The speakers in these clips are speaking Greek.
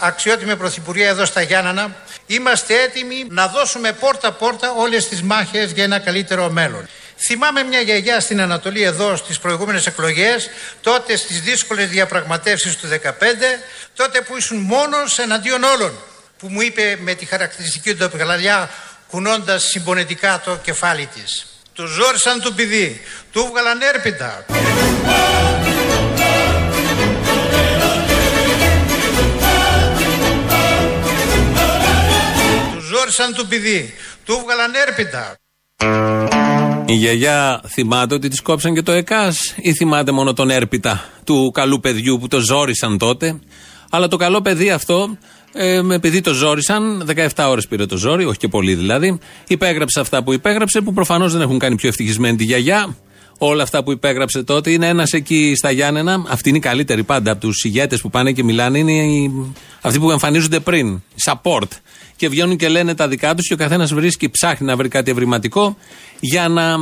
αξιότιμη Πρωθυπουργέ εδώ στα Γιάννανα, είμαστε έτοιμοι να δώσουμε πόρτα-πόρτα όλες τις μάχες για ένα καλύτερο μέλλον. Θυμάμαι μια γιαγιά στην Ανατολή εδώ στις προηγούμενες εκλογές, τότε στις δύσκολες διαπραγματεύσεις του 2015, τότε που ήσουν μόνος εναντίον όλων, που μου είπε με τη χαρακτηριστική του επιγαλαλιά, κουνώντας συμπονετικά το κεφάλι της. Του ζόρισαν του παιδί, του βγαλαν έρπιτα. Του ζόρισαν του παιδί, του βγαλαν έρπιτα. Η γιαγιά θυμάται ότι της κόψαν και το ΕΚΑΣ ή θυμάται μόνο τον έρπιτα του καλού παιδιού που το ζόρισαν τότε; Αλλά το καλό παιδί αυτό, ε, επειδή το ζόρισαν, 17 ώρες πήρε το ζόρι, όχι και πολύ δηλαδή, υπέγραψε αυτά που υπέγραψε, που προφανώς δεν έχουν κάνει πιο ευτυχισμένη τη γιαγιά. Όλα αυτά που υπέγραψε τότε είναι ένας εκεί στα Γιάννενα. Αυτοί είναι οι καλύτεροι πάντα από τους ηγέτες που πάνε και μιλάνε. Είναι οι, αυτοί που εμφανίζονται πριν. Support και βγαίνουν και λένε τα δικά τους και ο καθένας βρίσκει, ψάχνει να βρει κάτι ευρηματικό για να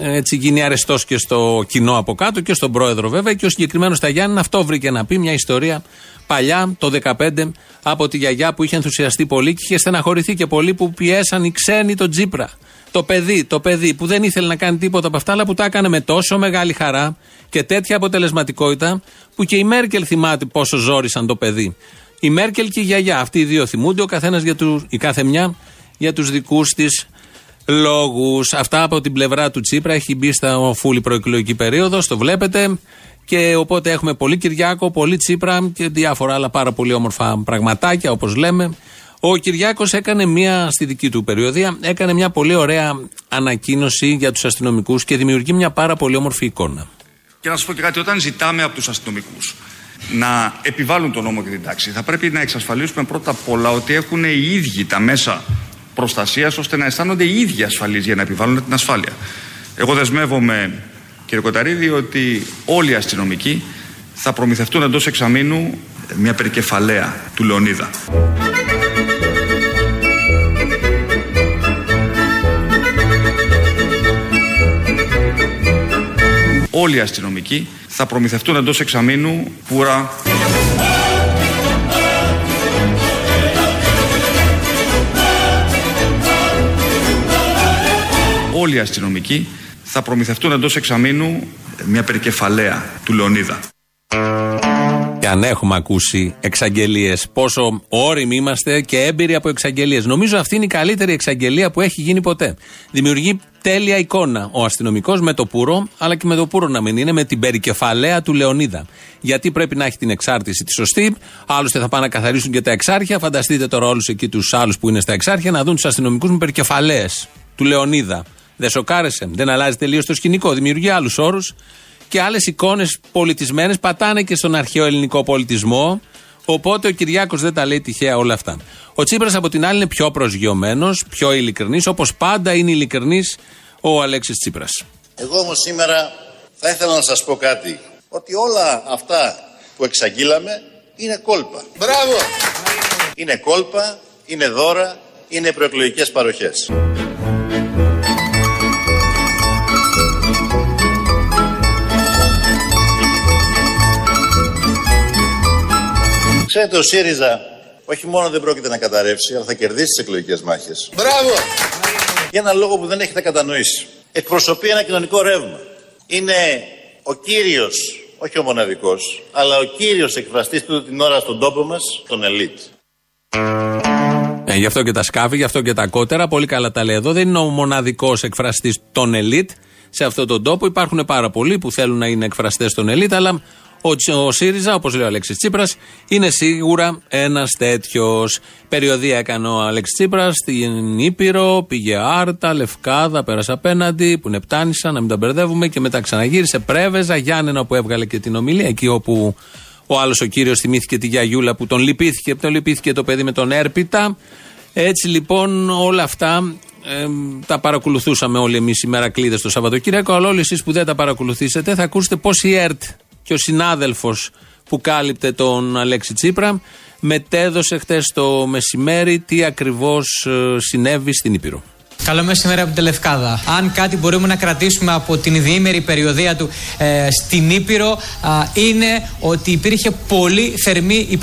έτσι γίνει αρεστός και στο κοινό από κάτω και στον πρόεδρο βέβαια. Και ο συγκεκριμένος Σταγιάννη αυτό βρήκε να πει μια ιστορία παλιά, το 2015, από τη γιαγιά που είχε ενθουσιαστεί πολύ και είχε στεναχωρηθεί και πολύ που πιέσαν οι ξένοι τον Τζίπρα. Το παιδί, το παιδί που δεν ήθελε να κάνει τίποτα από αυτά, αλλά που τα έκανε με τόσο μεγάλη χαρά και τέτοια αποτελεσματικότητα, που και η Μέρκελ θυμάται πόσο ζόρισαν το παιδί. Η Μέρκελ και η γιαγιά. Αυτοί οι δύο θυμούνται, ο καθένας για του, η κάθε μια για τους δικούς της λόγους. Αυτά από την πλευρά του Τσίπρα. Έχει μπει στα φούλη προεκλογική περίοδος, το βλέπετε. Και οπότε έχουμε πολύ Κυριάκο, πολύ Τσίπρα και διάφορα άλλα πάρα πολύ όμορφα πραγματάκια, όπως λέμε. Ο Κυριάκος έκανε μια, στη δική του περιοδία, έκανε μια πολύ ωραία ανακοίνωση για τους αστυνομικούς και δημιουργεί μια πάρα πολύ όμορφη εικόνα. Και να σας πω και κάτι, όταν ζητάμε από τους αστυνομικούς να επιβάλλουν τον νόμο και την τάξη. Θα πρέπει να εξασφαλίσουμε πρώτα απ' όλα ότι έχουν οι ίδιοι τα μέσα προστασίας ώστε να αισθάνονται οι ίδιοι ασφαλείς για να επιβάλλουν την ασφάλεια. Εγώ δεσμεύομαι, κύριε Κοταρίδη, ότι όλοι οι αστυνομικοί θα προμηθευτούν εντός εξαμήνου μια περικεφαλαία του Λεωνίδα. Όλοι οι αστυνομικοί θα προμηθευτούν εντός εξαμήνου πουρα Όλοι οι αστυνομικοί θα προμηθευτούν εντός εξαμήνου μια περικεφαλαία του Λεωνίδα. Και αν έχουμε ακούσει εξαγγελίες, πόσο όριμοι είμαστε και έμπειροι από εξαγγελίες. Νομίζω αυτή είναι η καλύτερη εξαγγελία που έχει γίνει ποτέ. Δημιουργεί τέλεια εικόνα ο αστυνομικός με το πουρο, αλλά και με το πουρο να μην είναι, με την περικεφαλαία του Λεωνίδα. Γιατί πρέπει να έχει την εξάρτηση τη σωστή. Άλλωστε θα πάνε να καθαρίσουν και τα εξάρχεια. Φανταστείτε τώρα όλους εκεί τους άλλους που είναι στα εξάρχεια να δουν τους αστυνομικούς με περικεφαλαίες του Λεωνίδα. Δεν σοκάρεσε. Δεν αλλάζει τελείως το σκηνικό. Δημιουργεί άλλους όρους και άλλες εικόνες πολιτισμένες πατάνε και στον αρχαίο ελληνικό πολιτισμό. Οπότε ο Κυριάκος δεν τα λέει τυχαία όλα αυτά. Ο Τσίπρας από την άλλη είναι πιο προσγειωμένος, πιο ειλικρινής, όπως πάντα είναι ειλικρινής ο Αλέξης Τσίπρας. Εγώ όμως σήμερα θα ήθελα να σας πω κάτι. Ότι όλα αυτά που εξαγγείλαμε είναι κόλπα. Μπράβο! Είναι κόλπα, είναι δώρα, είναι προεκλογικές παροχές. Ξέρετε, ο ΣΥΡΙΖΑ όχι μόνο δεν πρόκειται να καταρρεύσει, αλλά θα κερδίσει τις εκλογικές μάχες. Μπράβο! Για έναν λόγο που δεν έχετε κατανοήσει. Εκπροσωπεί ένα κοινωνικό ρεύμα. Είναι ο κύριος, όχι ο μοναδικός, αλλά ο κύριος εκφραστής του την ώρα στον τόπο μας, τον ελίτ. Ε, γι' αυτό και τα σκάφη, γι' αυτό και τα κότερα. Πολύ καλά τα λέει εδώ. Δεν είναι ο μοναδικός εκφραστής των ελίτ σε αυτόν τον τόπο. Υπάρχουν πάρα πολλοί που θέλουν να είναι εκφραστές των ελίτ, αλλά ο, ο ΣΥΡΙΖΑ, όπως λέει ο Αλέξης Τσίπρας, είναι σίγουρα ένας τέτοιος. Περιοδία έκανε ο Αλέξης Τσίπρας στην Ήπειρο, πήγε Άρτα, Λευκάδα, πέρασε απέναντι, που είναι Πτάνησα, να μην τα μπερδεύουμε, και μετά ξαναγύρισε Πρέβεζα, Γιάννενα που έβγαλε και την ομιλία, εκεί όπου ο άλλος ο κύριος θυμήθηκε τη Γιαγιούλα που τον λυπήθηκε, τον λυπήθηκε το παιδί με τον Έρπιτα. Έτσι λοιπόν όλα αυτά ε, τα παρακολουθούσαμε όλοι εμείς οι μερακλείδε το Σαββατοκύριακο, αλλά όλοι εσείς που δεν τα παρακολουθήσετε θα ακούσετε πώς η ΕΡΤ και ο συνάδελφος που κάλυπτε τον Αλέξη Τσίπρα μετέδωσε χτες το μεσημέρι τι ακριβώς ε, συνέβη στην Ήπειρο. Καλό μεσημέρι από την Λευκάδα. Αν κάτι μπορούμε να κρατήσουμε από την διήμερη περιοδία του ε, στην Ήπειρο, είναι ότι υπήρχε πολύ θερμή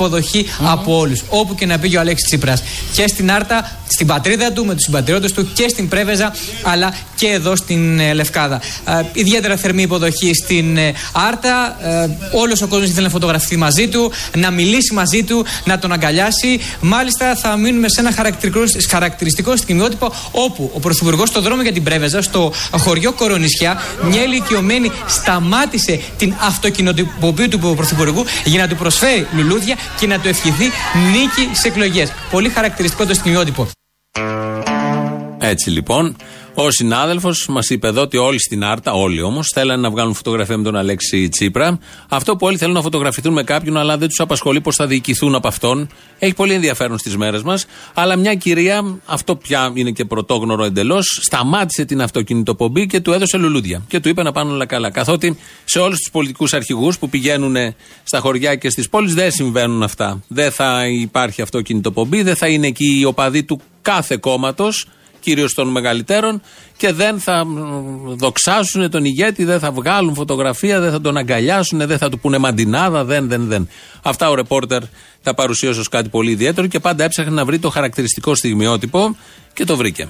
από όλους. Όπου και να πήγε ο Αλέξης Τσίπρας. Και στην Άρτα, στην πατρίδα του, με τους συμπατριώτες του και στην Πρέβεζα, αλλά και εδώ στην ε, Λευκάδα. Ε, ιδιαίτερα θερμή υποδοχή στην ε, Άρτα. Ε, Όλος ο κόσμος ήθελε να φωτογραφηθεί μαζί του, να μιλήσει μαζί του, να τον αγκαλιάσει. Μάλιστα, θα μείνουμε σε ένα χαρακτηριστικό, χαρακτηριστικό στιγμιότυπο όπου ο Πρωθυπουργός στο δρόμο για την Πρέβεζα, στο χωριό Κορονισιά, μια ηλικιωμένη σταμάτησε την αυτοκινητοποίηση του Πρωθυπουργού για να του προσφέρει λουλούδια και να του ευχηθεί νίκη σε εκλογές. Πολύ χαρακτηριστικό το στιγμιότυπο. Έτσι λοιπόν, ο συνάδελφος μας είπε εδώ ότι όλοι στην Άρτα, όλοι όμως, θέλανε να βγάλουν φωτογραφία με τον Αλέξη Τσίπρα. Αυτό που όλοι θέλουν να φωτογραφηθούν με κάποιον, αλλά δεν τους απασχολεί πώς θα διοικηθούν από αυτόν. Έχει πολύ ενδιαφέρον στις μέρες μας. Αλλά μια κυρία, αυτό πια είναι και πρωτόγνωρο εντελώς, σταμάτησε την αυτοκινητοπομπή και του έδωσε λουλούδια. Και του είπε να πάνε όλα καλά. Καθότι σε όλους τους πολιτικούς αρχηγούς που πηγαίνουν στα χωριά και στις πόλεις δεν συμβαίνουν αυτά. Δεν θα υπάρχει αυτοκινητοπομπή, δεν θα είναι εκεί οι οπαδοί του κάθε κόμματος κυρίως των μεγαλύτερων, και δεν θα δοξάσουν τον ηγέτη, δεν θα βγάλουν φωτογραφία, δεν θα τον αγκαλιάσουν, δεν θα του πούνε μαντινάδα, δεν, δεν, δεν. Αυτά ο ρεπόρτερ τα παρουσίασε ως κάτι πολύ ιδιαίτερο και πάντα έψαχνε να βρει το χαρακτηριστικό στιγμιότυπο και το βρήκε.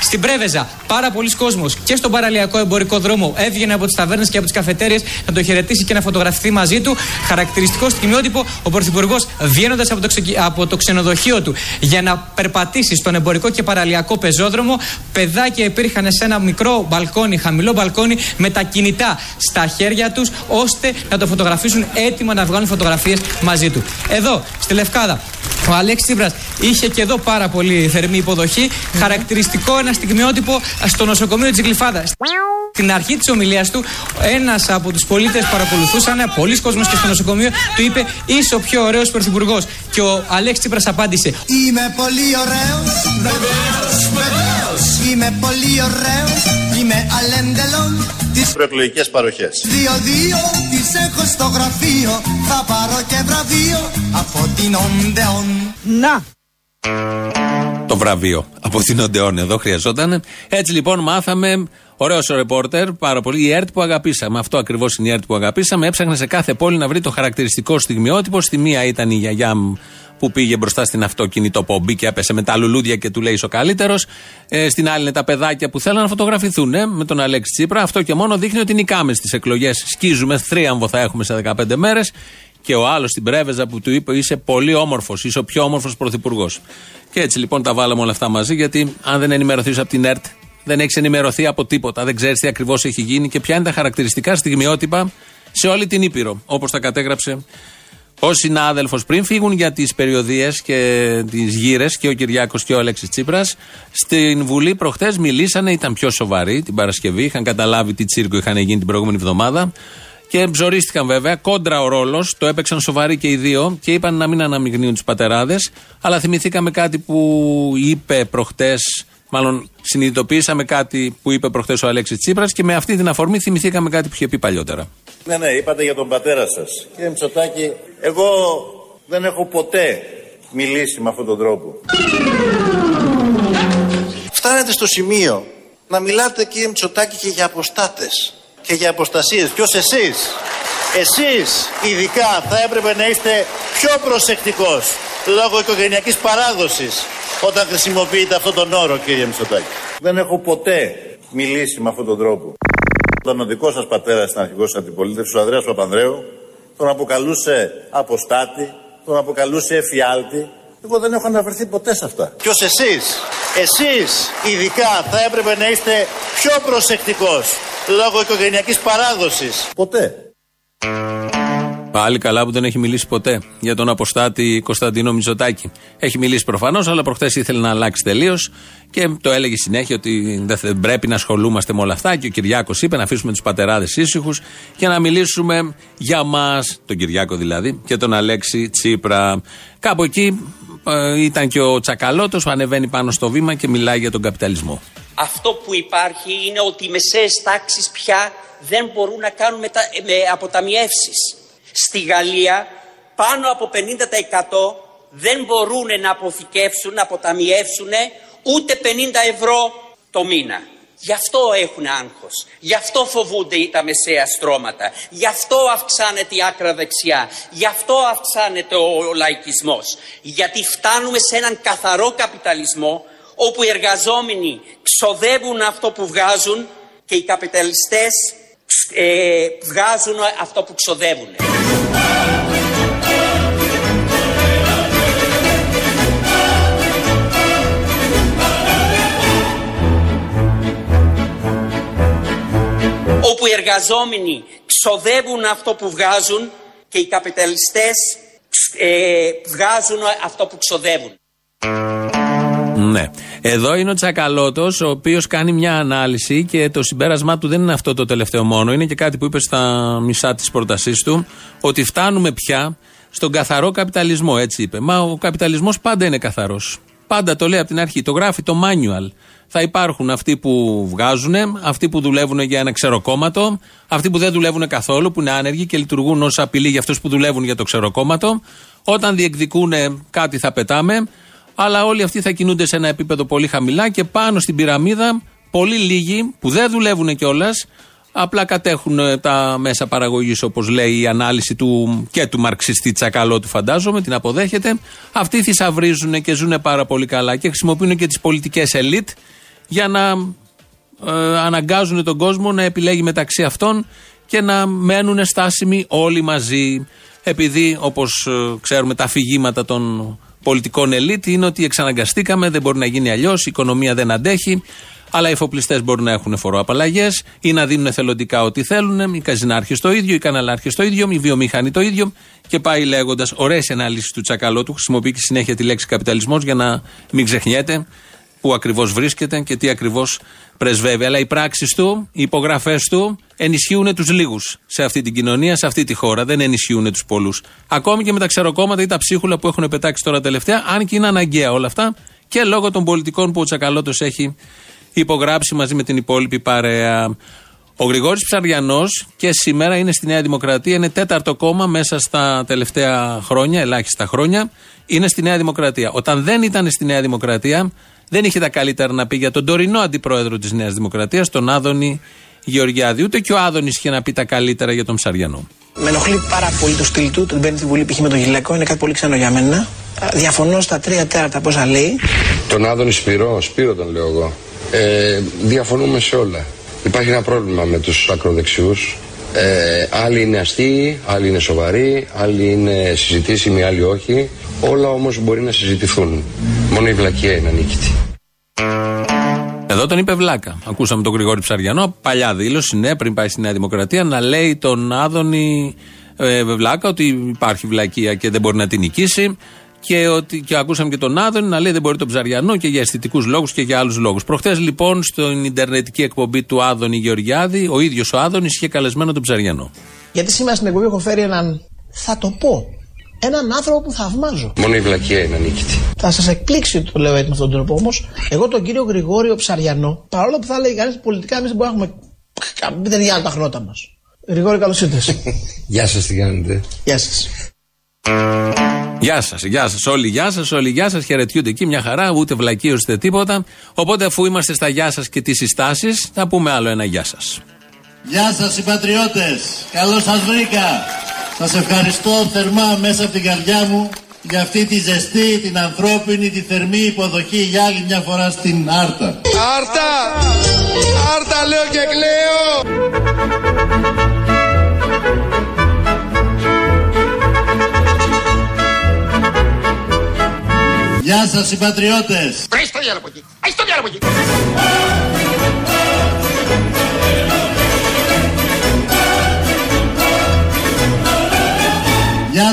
Στην Πρέβεζα, πάρα πολλοί κόσμος και στον παραλιακό εμπορικό δρόμο έβγαινε από τις ταβέρνες και από τις καφετέρειες να το χαιρετήσει και να φωτογραφηθεί μαζί του. Χαρακτηριστικό στιγμιότυπο, ο Πρωθυπουργός βγαίνοντας από, το από το ξενοδοχείο του για να περπατήσει στον εμπορικό και παραλιακό πεζόδρομο. Παιδάκια υπήρχαν σε ένα μικρό μπαλκόνι, χαμηλό μπαλκόνι, με τα κινητά στα χέρια τους, ώστε να το φωτογραφίσουν έτοιμα να βγάλουν φωτογραφίες μαζί του. Εδώ, στη Λευκάδα, ο Αλέξης Τσίπρας είχε και εδώ πάρα πολύ θερμή υποδοχή. Χαρακτηριστικό ένα στιγμιότυπο στο νοσοκομείο της Γλυφάδας. Στην αρχή της ομιλίας του, ένας από τους πολίτες παρακολουθούσαν, πολλοί κόσμοι και στο νοσοκομείο, του είπε Είσαι ο πιο ωραίος πρωθυπουργός. Και ο Αλέξης Τσίπρας απάντησε Είμαι πολύ ωραίος, βεβαίως, βεβαίως. Είμαι πολύ ωραίος, είμαι αλέντελον. Τι προεκλογικές παροχές. Δύο-δύο τις έχω στο γραφείο. Θα πάρω και βραβείο από την Οντεόν. Να! Το βραβείο από την Οντεόν εδώ χρειαζόταν. Έτσι λοιπόν μάθαμε Ωραίος ο ρεπόρτερ, πάρα πολύ. Η ΕΡΤ που αγαπήσαμε. Αυτό ακριβώς είναι η ΕΡΤ που αγαπήσαμε. Έψαχνε σε κάθε πόλη να βρει το χαρακτηριστικό στιγμιότυπο. Στη μία ήταν η γιαγιά που πήγε μπροστά στην αυτοκίνητο πομπή και έπεσε με τα λουλούδια και του λέει ο καλύτερος. Ε, στην άλλη είναι τα παιδάκια που θέλουν να φωτογραφηθούν ε, με τον Αλέξη Τσίπρα. Αυτό και μόνο δείχνει ότι νικάμε στις εκλογές. Σκίζουμε, θρίαμβο θα έχουμε σε 15 μέρες. Και ο άλλος στην Πρέβεζα που του είπε: Είσαι πολύ όμορφος, είσαι ο πιο όμορφος πρωθυπουργός. Και έτσι λοιπόν τα βάλαμε όλα αυτά μαζί, γιατί αν δεν ενημερωθείς από την ΕΡΤ, δεν έχεις ενημερωθεί από τίποτα. Δεν ξέρεις τι ακριβώς έχει γίνει και ποια είναι τα χαρακτηριστικά στιγμιότυπα σε όλη την Ήπειρο. Όπως τα κατέγραψε ο συνάδελφος πριν φύγουν για τις περιοδίες και τις γύρες και ο Κυριάκος και ο Αλέξης Τσίπρας. Στην Βουλή προχθέ μιλήσανε, ήταν πιο σοβαροί την Παρασκευή. Είχαν καταλάβει τι τσίρκο είχαν γίνει την προηγούμενη εβδομάδα. Και ψωρίστηκαν βέβαια, κόντρα ο ρόλος, το έπαιξαν σοβαροί και οι δύο και είπαν να μην αναμειγνύουν τους πατεράδες. Αλλά θυμηθήκαμε κάτι που είπε προχτές Μάλλον συνειδητοποίησαμε κάτι που είπε προχθέ ο Αλέξης Τσίπρας και με αυτή την αφορμή θυμηθήκαμε κάτι που είχε πει παλιότερα. Ναι, ναι, είπατε για τον πατέρα σας. Κύριε Μητσοτάκη, εγώ δεν έχω ποτέ μιλήσει με αυτόν τον τρόπο. Φτάνετε στο σημείο να μιλάτε κύριε Μητσοτάκη και για αποστάτες και για αποστασίες. Ποιος εσείς; Εσείς ειδικά θα έπρεπε να είστε πιο προσεκτικός λόγω οικογενειακής παράδοσης όταν χρησιμοποιείτε αυτόν τον όρο κύριε Μητσοτάκη. Δεν έχω ποτέ μιλήσει με αυτόν τον τρόπο. Όταν ο δικός σας πατέρας ήταν αρχηγός της αντιπολίτευσης, ο Ανδρέας Παπανδρέου, τον αποκαλούσε αποστάτη, τον αποκαλούσε εφιάλτη. Εγώ δεν έχω αναφερθεί ποτέ σε αυτά. Ποιος εσείς, εσείς ειδικά θα έπρεπε να είστε πιο προσεκτικός λόγω οικογενειακής παράδοσης. Ποτέ. Πάλι καλά που δεν έχει μιλήσει ποτέ για τον αποστάτη Κωνσταντίνο Μητσοτάκη. Έχει μιλήσει προφανώς, αλλά προχθές ήθελε να αλλάξει τελείως και το έλεγε συνέχεια ότι δεν πρέπει να ασχολούμαστε με όλα αυτά. Και ο Κυριάκος είπε να αφήσουμε τους πατεράδες ήσυχους και να μιλήσουμε για μας, τον Κυριάκο δηλαδή, και τον Αλέξη Τσίπρα. Κάπου εκεί ε, ήταν και ο Τσακαλώτος που ανεβαίνει πάνω στο βήμα και μιλάει για τον καπιταλισμό. Αυτό που υπάρχει είναι ότι οι μεσαίες τάξεις πια δεν μπορούν να κάνουν μετα... με αποταμιεύσεις. Στη Γαλλία πάνω από 50% δεν μπορούν να αποθηκεύσουν, να αποταμιεύσουν ούτε 50 ευρώ το μήνα. Γι' αυτό έχουν άγχος, γι' αυτό φοβούνται τα μεσαία στρώματα, γι' αυτό αυξάνεται η άκρα δεξιά, γι' αυτό αυξάνεται ο λαϊκισμός. Γιατί φτάνουμε σε έναν καθαρό καπιταλισμό όπου οι εργαζόμενοι ξοδεύουν αυτό που βγάζουν και οι καπιταλιστές ε, βγάζουν αυτό που ξοδεύουν. Όπου οι εργαζόμενοι ξοδεύουν αυτό που βγάζουν και οι καπιταλιστές ε, βγάζουν αυτό που ξοδεύουν. Ναι. Εδώ είναι ο Τσακαλώτος, ο οποίος κάνει μια ανάλυση και το συμπέρασμά του δεν είναι αυτό το τελευταίο μόνο. Είναι και κάτι που είπε στα μισά της πρότασής του, ότι φτάνουμε πια στον καθαρό καπιταλισμό, έτσι είπε. Μα ο καπιταλισμός πάντα είναι καθαρός. Πάντα το λέει από την αρχή. Το γράφει το manual. Θα υπάρχουν αυτοί που βγάζουν, αυτοί που δουλεύουν για ένα ξεροκόμματο, αυτοί που δεν δουλεύουν καθόλου, που είναι άνεργοι και λειτουργούν ως απειλή για αυτούς που δουλεύουν για το ξεροκόμματο. Όταν διεκδικούν κάτι θα πετάμε, αλλά όλοι αυτοί θα κινούνται σε ένα επίπεδο πολύ χαμηλά και πάνω στην πυραμίδα πολύ λίγοι που δεν δουλεύουν κιόλας, απλά κατέχουν ε, τα μέσα παραγωγής όπως λέει η ανάλυση του και του μαρξιστή Τσακαλώτου, φαντάζομαι, την αποδέχεται. Αυτοί θησαυρίζουν και ζουν πάρα πολύ καλά και χρησιμοποιούν και τις πολιτικές ελίτ για να ε, αναγκάζουν τον κόσμο να επιλέγει μεταξύ αυτών και να μένουν στάσιμοι όλοι μαζί. Επειδή, όπως ε, ξέρουμε, τα αφηγήματα των πολιτικών ελίτ είναι ότι εξαναγκαστήκαμε, δεν μπορεί να γίνει αλλιώς, η οικονομία δεν αντέχει. Αλλά οι εφοπλιστές μπορούν να έχουν φοροαπαλλαγές ή να δίνουν εθελοντικά ό,τι θέλουν. Οι καζινάρχες το ίδιο, οι καναλάρχες το ίδιο, οι βιομηχανοί το ίδιο. Και πάει λέγοντας, ωραίες ανάλυσει του Τσακαλώτου. Χρησιμοποιεί και συνέχεια τη λέξη καπιταλισμός για να μην ξεχνιέται πού ακριβώς βρίσκεται και τι ακριβώς πρεσβεύει. Αλλά οι πράξεις του, οι υπογραφές του ενισχύουν τους λίγους σε αυτή την κοινωνία, σε αυτή τη χώρα. Δεν ενισχύουν τους πολλούς. Ακόμη και με τα ξεροκόμματα ή τα ψίχουλα που έχουν πετάξει τώρα τελευταία, αν και είναι αναγκαία όλα αυτά και λόγω των πολιτικών που ο Τσακαλώτος έχει υπογράψει μαζί με την υπόλοιπη παρέα. Ο Γρηγόρης Ψαριανός και σήμερα είναι στη Νέα Δημοκρατία, είναι τέταρτο κόμμα μέσα στα τελευταία χρόνια, ελάχιστα χρόνια, είναι στη Νέα Δημοκρατία. Όταν δεν ήταν στη Νέα Δημοκρατία, δεν είχε τα καλύτερα να πει για τον τωρινό αντιπρόεδρο της Νέας Δημοκρατίας, τον Άδωνη Γεωργιάδη. Ούτε και ο Άδωνης είχε να πει τα καλύτερα για τον Ψαριανό. Με ενοχλεί πάρα πολύ το στυλ του, τον παίρνει στη Βουλή π.χ. με τον γυλαίκο, είναι κάτι πολύ ξένο για μένα. Διαφωνώ στα τρία τέταρτα πόσα λέει. Τον Άδωνη Σπυρό, Σπύρο τον λέω εγώ. Ε, διαφωνούμε σε όλα. Υπάρχει ένα πρόβλημα με τους ακροδεξιούς. Ε, άλλοι είναι αστείοι, άλλοι είναι σοβαροί, άλλοι είναι συζητήσιμοι, άλλοι όχι. Όλα όμως μπορεί να συζητηθούν. Μόνο η βλακία είναι ανίκητη. Εδώ τον είπε Βλάκα. Ακούσαμε τον Γρηγόρη Ψαριανό, παλιά δήλωση, ναι, πριν πάει στη Νέα Δημοκρατία, να λέει τον Άδωνη ε, Βλάκα ότι υπάρχει βλακία και δεν μπορεί να την νικήσει. Και, ότι, και ακούσαμε και τον Άδωνη να λέει δεν μπορεί τον Ψαριανό και για αισθητικούς λόγους και για άλλους λόγους. Προχθές λοιπόν στην Ιντερνετική εκπομπή του Άδωνη Γεωργιάδη, ο ίδιος ο Άδωνης είχε καλεσμένο τον Ψαριανό. Γιατί σήμερα στην εκπομπή έχω φέρει έναν, θα το πω, έναν άνθρωπο που θαυμάζω. Μόνο η βλακία είναι ανίκητη. Θα σας εκπλήξει το λέω έτσι με αυτόν τον τρόπο όμως. Εγώ τον κύριο Γρηγόριο Ψαριανό, παρόλο που θα λέει κανείς πολιτικά, εμείς δεν μπορούμε να έχουμε. Δεν είναι τα χνότα μας. Γρηγόρη, καλώς ήρθες. Γεια σας, τι κάνετε; Γεια σας. Γεια σας, γεια σας. Όλοι γεια σας, όλοι γεια σας. Χαιρετιούνται εκεί μια χαρά, ούτε βλακίε ούτε τίποτα. Οπότε, αφού είμαστε στα γεια σας και τις συστάσεις, θα πούμε άλλο ένα γεια σας. Γεια σας, συμπατριώτες. Καλώς σας βρήκα. Σας ευχαριστώ θερμά μέσα από την καρδιά μου για αυτή τη ζεστή, την ανθρώπινη, τη θερμή υποδοχή για άλλη μια φορά στην Άρτα. Άρτα! Άρτα λέω και κλαίω! Γεια σας συμπατριώτες! Βρες το διάλογο εκεί! Άις το διάλογο εκεί!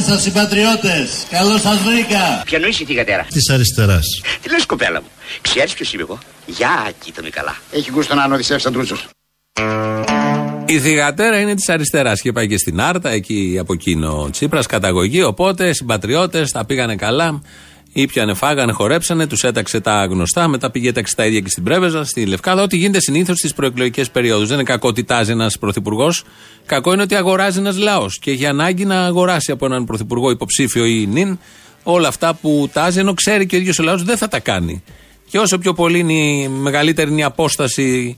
Γεια σας, συμπατριώτες. Καλώς σας βρήκα. Ποιανού είσαι η θηγατέρα. Της αριστεράς. Τι λες, κοπέλα μου; Ξέρεις ποιος είμαι εγώ; Γεια, κοίτα με καλά. Έχει γούστο να ανωδησεύσει σαν τρούτσο. Η θηγατέρα είναι της αριστεράς και πάει και στην Άρτα, εκεί από εκείνο Τσίπρας, καταγωγή. Οπότε συμπατριώτες τα πήγανε καλά. Ήπιανε, φάγανε, χορέψανε, τους έταξε τα γνωστά. Μετά πήγε έταξε τα ίδια και στην Πρέβεζα, στη Λευκάδα. Ό,τι γίνεται συνήθως στις προεκλογικές περιόδους. Δεν είναι κακό ότι τάζει ένας πρωθυπουργός. Κακό είναι ότι αγοράζει ένας λαός και έχει ανάγκη να αγοράσει από έναν πρωθυπουργό υποψήφιο ή νυν όλα αυτά που τάζει, ενώ ξέρει και ο ίδιος ο λαός δεν θα τα κάνει. Και όσο πιο πολύ είναι η μεγαλύτερη είναι η απόσταση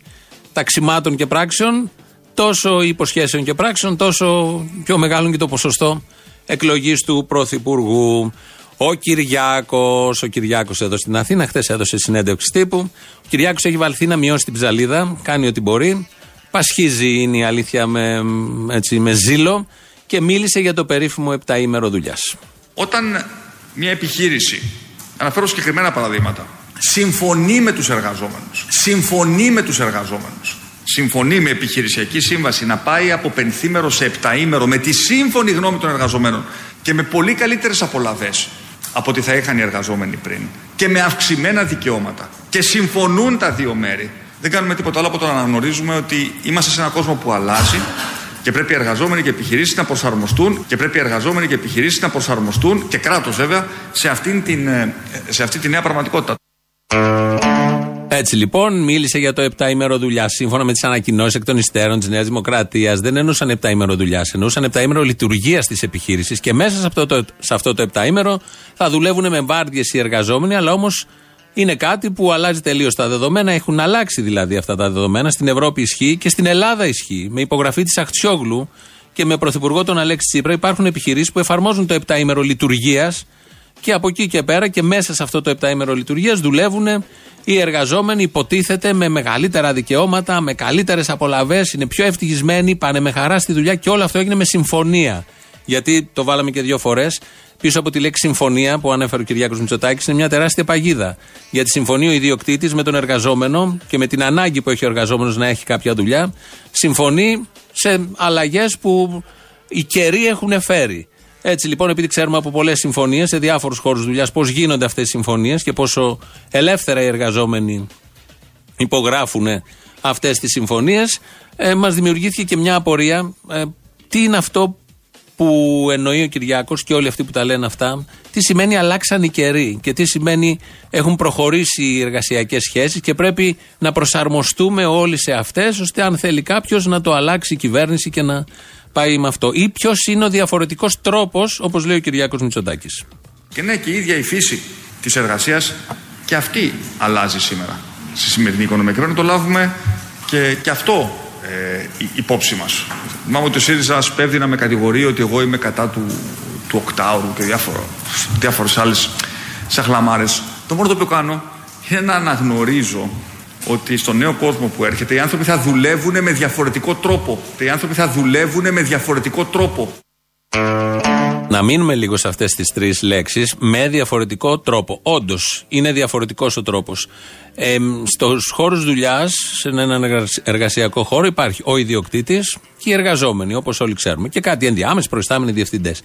ταξιμάτων και πράξεων, τόσο υποσχέσεων και πράξεων, τόσο πιο μεγάλο είναι και το ποσοστό εκλογής του Πρωθυπουργού. Ο Κυριάκος, ο Κυριάκος εδώ στην Αθήνα, χθες έδωσε συνέντευξη τύπου. Ο Κυριάκος έχει βαλθεί να μειώσει την ψαλίδα, κάνει ό,τι μπορεί. Πασχίζει είναι η αλήθεια με, έτσι, με ζήλο και μίλησε για το περίφημο επταήμερο δουλειάς. Όταν μια επιχείρηση, αναφέρω συγκεκριμένα παραδείγματα, συμφωνεί με τους εργαζόμενους, συμφωνεί με τους εργαζόμενους, συμφωνεί με επιχειρησιακή σύμβαση να πάει από πενθήμερο σε επταήμερο με τη σύμφωνη γνώμη των εργαζομένων και με πολύ καλύτερες απολαβές από ό,τι θα είχαν οι εργαζόμενοι πριν και με αυξημένα δικαιώματα και συμφωνούν τα δύο μέρη. Δεν κάνουμε τίποτα άλλο από το να αναγνωρίζουμε ότι είμαστε σε έναν κόσμο που αλλάζει και πρέπει οι εργαζόμενοι και επιχειρήσεις να προσαρμοστούν και πρέπει οι εργαζόμενοι και επιχειρήσεις να προσαρμοστούν και κράτος βέβαια σε, αυτήν την, ε, σε αυτή τη νέα πραγματικότητα. Έτσι λοιπόν μίλησε για το 7 ημέρο δουλειά. Σύμφωνα με τις ανακοινώσεις εκ των υστέρων της Νέας Δημοκρατίας, δεν εννοούσαν 7 ημέρο δουλειά, εννοούσαν 7 ημέρο λειτουργίας της επιχείρησης και μέσα σε αυτό το, σε αυτό το 7 ημέρο θα δουλεύουν με βάρδιες οι εργαζόμενοι, αλλά όμως είναι κάτι που αλλάζει τελείως τα δεδομένα. Έχουν αλλάξει δηλαδή αυτά τα δεδομένα. Στην Ευρώπη ισχύει και στην Ελλάδα ισχύει. Με υπογραφή της Αχτσιόγλου και με πρωθυπουργό τον Αλέξη Τσίπρα υπάρχουν επιχειρήσεις που εφαρμόζουν το 7 ημέρο λειτουργίας και από εκεί και πέρα και μέσα σε αυτό το 7 ημέρο λειτουργίας δουλεύουν οι εργαζόμενοι, υποτίθεται με μεγαλύτερα δικαιώματα, με καλύτερες απολαυές, είναι πιο ευτυχισμένοι, πάνε με χαρά στη δουλειά και όλο αυτό έγινε με συμφωνία. Γιατί το βάλαμε και δύο φορές. Πίσω από τη λέξη συμφωνία που ανέφερε ο Κυριάκος Μητσοτάκης είναι μια τεράστια παγίδα. Γιατί συμφωνεί ο ιδιοκτήτης με τον εργαζόμενο και με την ανάγκη που έχει ο εργαζόμενος να έχει κάποια δουλειά, συμφωνεί σε αλλαγές που οι καιροί έχουν φέρει. Έτσι λοιπόν, επειδή ξέρουμε από πολλές συμφωνίες σε διάφορους χώρους δουλειάς πώς γίνονται αυτές οι συμφωνίες και πόσο ελεύθερα οι εργαζόμενοι υπογράφουν αυτές τις συμφωνίες, ε, μας δημιουργήθηκε και μια απορία. Ε, τι είναι αυτό που εννοεί ο Κυριάκος και όλοι αυτοί που τα λένε αυτά, τι σημαίνει αλλάξαν οι καιροί και τι σημαίνει έχουν προχωρήσει οι εργασιακές σχέσεις και πρέπει να προσαρμοστούμε όλοι σε αυτές, ώστε αν θέλει κάποιος να το αλλάξει η κυβέρνηση και να πάει με αυτό. Ή ποιος είναι ο διαφορετικός τρόπος, όπως λέει ο Κυριάκος Μητσοτάκης. Και ναι, και η ίδια η φύση της εργασίας και αυτή αλλάζει σήμερα στη σημερινή οικονομία. Και πρέπει να το λάβουμε και, και αυτό ε, υπόψη μας. Θυμάμαι ότι ο ΣΥΡΙΖΑ σπέβδει να με κατηγορεί ότι εγώ είμαι κατά του, του οκτάωρου και διάφορες άλλες σαχλαμάρες. Το μόνο το οποίο κάνω είναι να αναγνωρίζω ότι στον νέο κόσμο που έρχεται οι άνθρωποι θα δουλεύουν με διαφορετικό τρόπο. Οι άνθρωποι θα δουλεύουν με διαφορετικό τρόπο. Να μείνουμε λίγο σε αυτές τις τρεις λέξεις. Με διαφορετικό τρόπο. Όντως, είναι διαφορετικός ο τρόπος. Ε, Στους χώρους δουλειάς, σε έναν εργασιακό χώρο, υπάρχει ο ιδιοκτήτης και οι εργαζόμενοι, όπως όλοι ξέρουμε. Και κάτι ενδιάμεσο, προϊστάμενοι διευθυντές.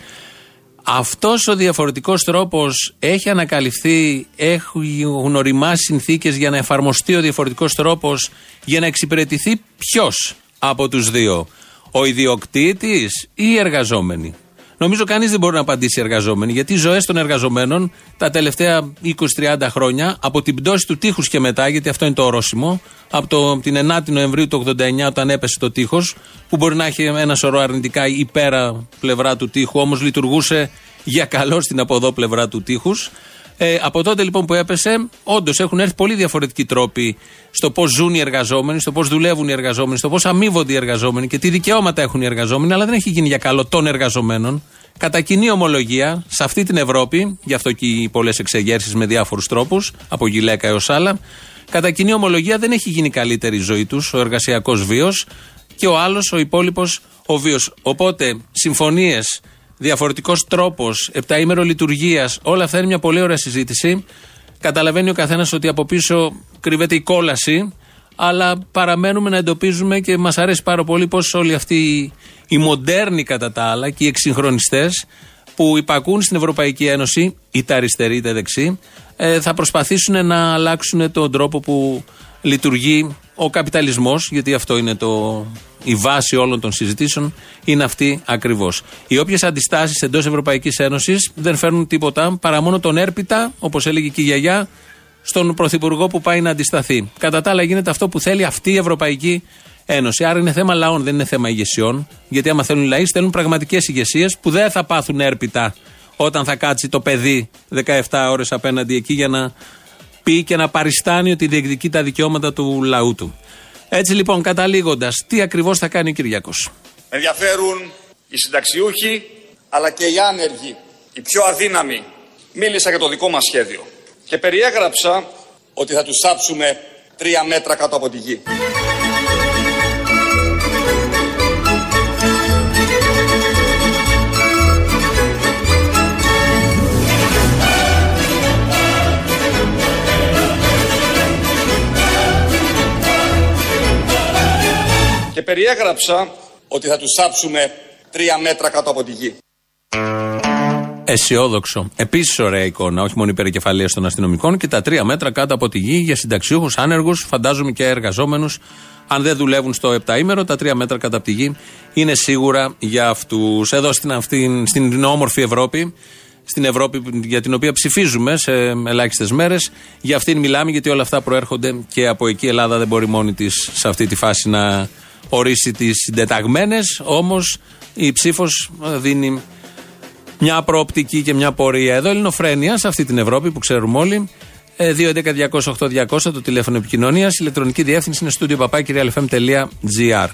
Αυτός ο διαφορετικός τρόπος έχει ανακαλυφθεί, έχουν οριμάσει συνθήκες για να εφαρμοστεί ο διαφορετικός τρόπος για να εξυπηρετηθεί ποιος από τους δύο, ο ιδιοκτήτης ή οι εργαζόμενοι. Νομίζω κανείς δεν μπορεί να απαντήσει εργαζόμενοι, γιατί οι ζωές των εργαζομένων τα τελευταία 20-30 χρόνια, από την πτώση του τείχους και μετά, γιατί αυτό είναι το ορόσημο, από το, την 9η Νοεμβρίου του 89, όταν έπεσε το τείχος, που μπορεί να έχει ένα σωρό αρνητικά ή πέρα πλευρά του τείχου, όμως λειτουργούσε για καλό στην από εδώ πλευρά του τείχους. Ε, από τότε λοιπόν που έπεσε, όντως έχουν έρθει πολύ διαφορετικοί τρόποι στο πώς ζουν οι εργαζόμενοι, στο πώς δουλεύουν οι εργαζόμενοι, στο πώς αμείβονται οι εργαζόμενοι και τι δικαιώματα έχουν οι εργαζόμενοι, αλλά δεν έχει γίνει για καλό των εργαζομένων. Κατά κοινή ομολογία, σε αυτή την Ευρώπη, γι' αυτό και οι πολλές εξεγέρσεις με διάφορους τρόπους, από γυλαίκα έως άλλα, κατά κοινή ομολογία δεν έχει γίνει καλύτερη η ζωή τους, ο εργασιακός βίος και ο άλλος, ο υπόλοιπος, ο βίος. Οπότε, συμφωνίες διαφορετικός τρόπος, επταήμερο λειτουργίας, όλα αυτά είναι μια πολύ ωραία συζήτηση. Καταλαβαίνει ο καθένας ότι από πίσω κρύβεται η κόλαση, αλλά παραμένουμε να εντοπίζουμε και μας αρέσει πάρα πολύ πώς όλοι αυτοί οι μοντέρνοι κατά τα άλλα και οι εξυγχρονιστές που υπακούν στην Ευρωπαϊκή Ένωση, είτε αριστεροί είτε δεξί, ε, θα προσπαθήσουν να αλλάξουν τον τρόπο που λειτουργεί ο καπιταλισμός, γιατί αυτό είναι το, η βάση όλων των συζητήσεων, είναι αυτή ακριβώς. Οι όποιες αντιστάσεις εντός Ευρωπαϊκής Ένωσης δεν φέρνουν τίποτα παρά μόνο τον έρπιτα, όπως έλεγε και η γιαγιά, στον Πρωθυπουργό που πάει να αντισταθεί. Κατά τα άλλα, γίνεται αυτό που θέλει αυτή η Ευρωπαϊκή Ένωση. Άρα είναι θέμα λαών, δεν είναι θέμα ηγεσιών. Γιατί άμα θέλουν λαοί, στέλνουν πραγματικές ηγεσίες που δεν θα πάθουν έρπιτα όταν θα κάτσει το παιδί 17 ώρες απέναντι εκεί για να πει και να παριστάνει ότι διεκδικεί τα δικαιώματα του λαού του. Έτσι λοιπόν, καταλήγοντας, τι ακριβώς θα κάνει ο Κυριακός. Με ενδιαφέρουν οι συνταξιούχοι αλλά και οι άνεργοι, οι πιο αδύναμοι. Μίλησα για το δικό μας σχέδιο και περιέγραψα ότι θα τους σάψουμε τρία μέτρα κάτω από τη γη. Και περιέγραψα ότι θα τους σάψουμε τρία μέτρα κάτω από τη γη. Αισιόδοξο. Επίσης, ωραία εικόνα. Όχι μόνο υπερκεφαλία των αστυνομικών και τα τρία μέτρα κάτω από τη γη για συνταξιούχους, άνεργους, φαντάζομαι και εργαζόμενους. Αν δεν δουλεύουν στο επταήμερο, τα τρία μέτρα κάτω από τη γη είναι σίγουρα για αυτούς. Εδώ στην, αυτή, στην όμορφη Ευρώπη, στην Ευρώπη για την οποία ψηφίζουμε σε ελάχιστες μέρες. Για αυτήν μιλάμε, γιατί όλα αυτά προέρχονται και από εκεί. Η Ελλάδα δεν μπορεί μόνη της σε αυτή τη φάση να ορίσει τις συντεταγμένες. Όμως η ψήφος δίνει μια προοπτική και μια πορεία. Εδώ Ελληνοφρένια, σε αυτή την Ευρώπη που ξέρουμε όλοι. 2.11.208.200 το τηλέφωνο επικοινωνίας. ηλεκτρονική διεύθυνση είναι studio papakirialfm.gr.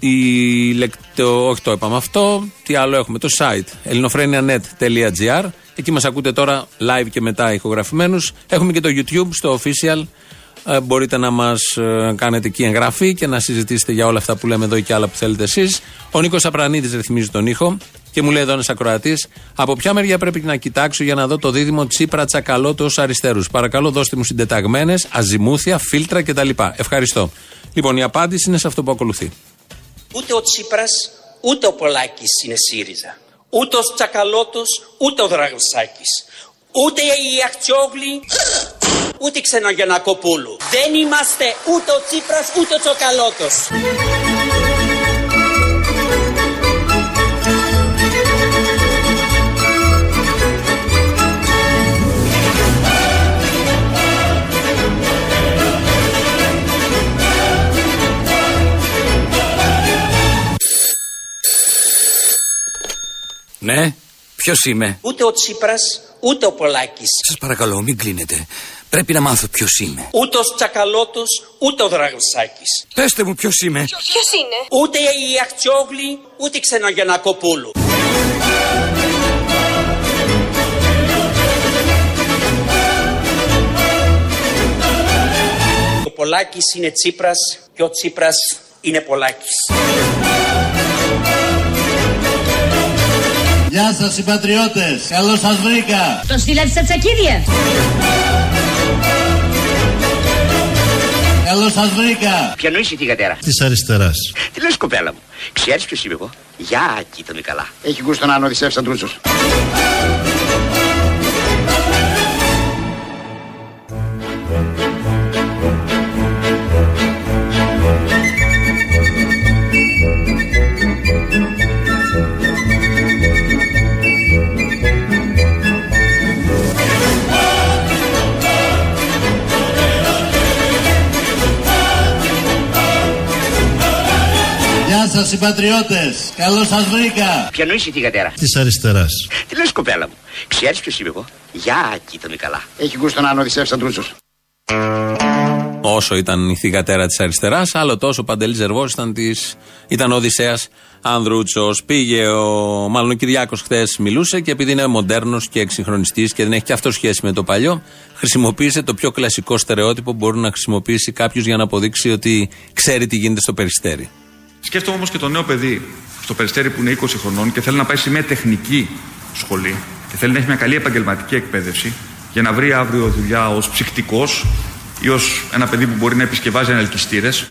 Η, το, όχι το είπαμε αυτό. Τι άλλο έχουμε, το site ελληνοφρένια.net.gr. Εκεί μας ακούτε τώρα live και μετά ηχογραφημένους. Έχουμε και το YouTube στο official. Ε, μπορείτε να μας ε, κάνετε εκεί εγγραφή και να συζητήσετε για όλα αυτά που λέμε εδώ και άλλα που θέλετε εσείς. Ο Νίκος Απρανίδης ρυθμίζει τον ήχο. Και μου λέει εδώ ένας ακροατής, από ποια μεριά πρέπει να κοιτάξω για να δω το δίδυμο Τσίπρα Τσακαλώτο ως αριστερούς; Παρακαλώ, δώστε μου συντεταγμένες, αζημούθια, φίλτρα κτλ. Ευχαριστώ. Λοιπόν, η απάντηση είναι σε αυτό που ακολουθεί. Ούτε ο Τσίπρας, ούτε ο Πολάκης είναι ΣΥΡΙΖΑ. Ούτε ο Τσακαλώτος, ούτε ο Δραγωσάκης. Ούτε η Αχτσιόγλη, ούτε η Ξενογεννακοπούλου. Δεν είμαστε ούτε ο Τσίπρας, ούτε ο Τσοκαλώτος. Ναι, ποιος είμαι; Ούτε ο Τσίπρας, ούτε ο Πολάκης. Σας παρακαλώ, μην κλείνετε. Πρέπει να μάθω ποιος είμαι. Ούτε ο Τσακαλώτος, ούτε ο Δραγωσάκης. Πεςτε μου ποιος είμαι. Ποιος είναι; Ούτε η Αχτσιόγλη, ούτε η Ξενογεννακοπούλου. Ο Πολάκης είναι Τσίπρας και ο Τσίπρας είναι Πολάκης. Γεια σας συμπατριώτες, καλώς σας βρήκα. Το στείλατε στα τσακίδια. Καλώς σας βρήκα. Ποιανού είσαι τη κατέρα. Της αριστεράς. Τι λες κοπέλα μου; Ξέρεις ποιος είμαι εγώ; Γεια, κοίτα με καλά. Έχει γούστο να ανωδησεύσει σαν τρούτσος. Γεια σας συμπατριώτες, καλώς σας βρήκα. Ποιανού είσαι τη κατέρα; Της αριστεράς. Τι λες κοπέλα μου; Ξέρεις ποιος είμαι εγώ; Γεια, κοίτα με καλά. Έχει γούστο να ανωδησεύσει σαν τρούτσος. Όσο ήταν η θηγατέρα της αριστεράς, άλλο τόσο ο Παντελή Ζερβός ήταν, της, ήταν ο Οδυσσέας Ανδρούτσος. Πήγε ο. Μάλλον ο Κυριάκος χθες μιλούσε και επειδή είναι μοντέρνος και εξυγχρονιστής και δεν έχει και αυτό σχέση με το παλιό, χρησιμοποίησε το πιο κλασικό στερεότυπο που μπορεί να χρησιμοποιήσει κάποιος για να αποδείξει ότι ξέρει τι γίνεται στο περιστέρι. Σκέφτομαι όμως και το νέο παιδί στο περιστέρι που είναι 20 χρονών και θέλει να πάει σε μια τεχνική σχολή και θέλει να έχει μια καλή επαγγελματική εκπαίδευση για να βρει αύριο δουλειά ως ψυκτικός ή ως ένα παιδί που μπορεί να επισκευάζει ανελκυστήρες.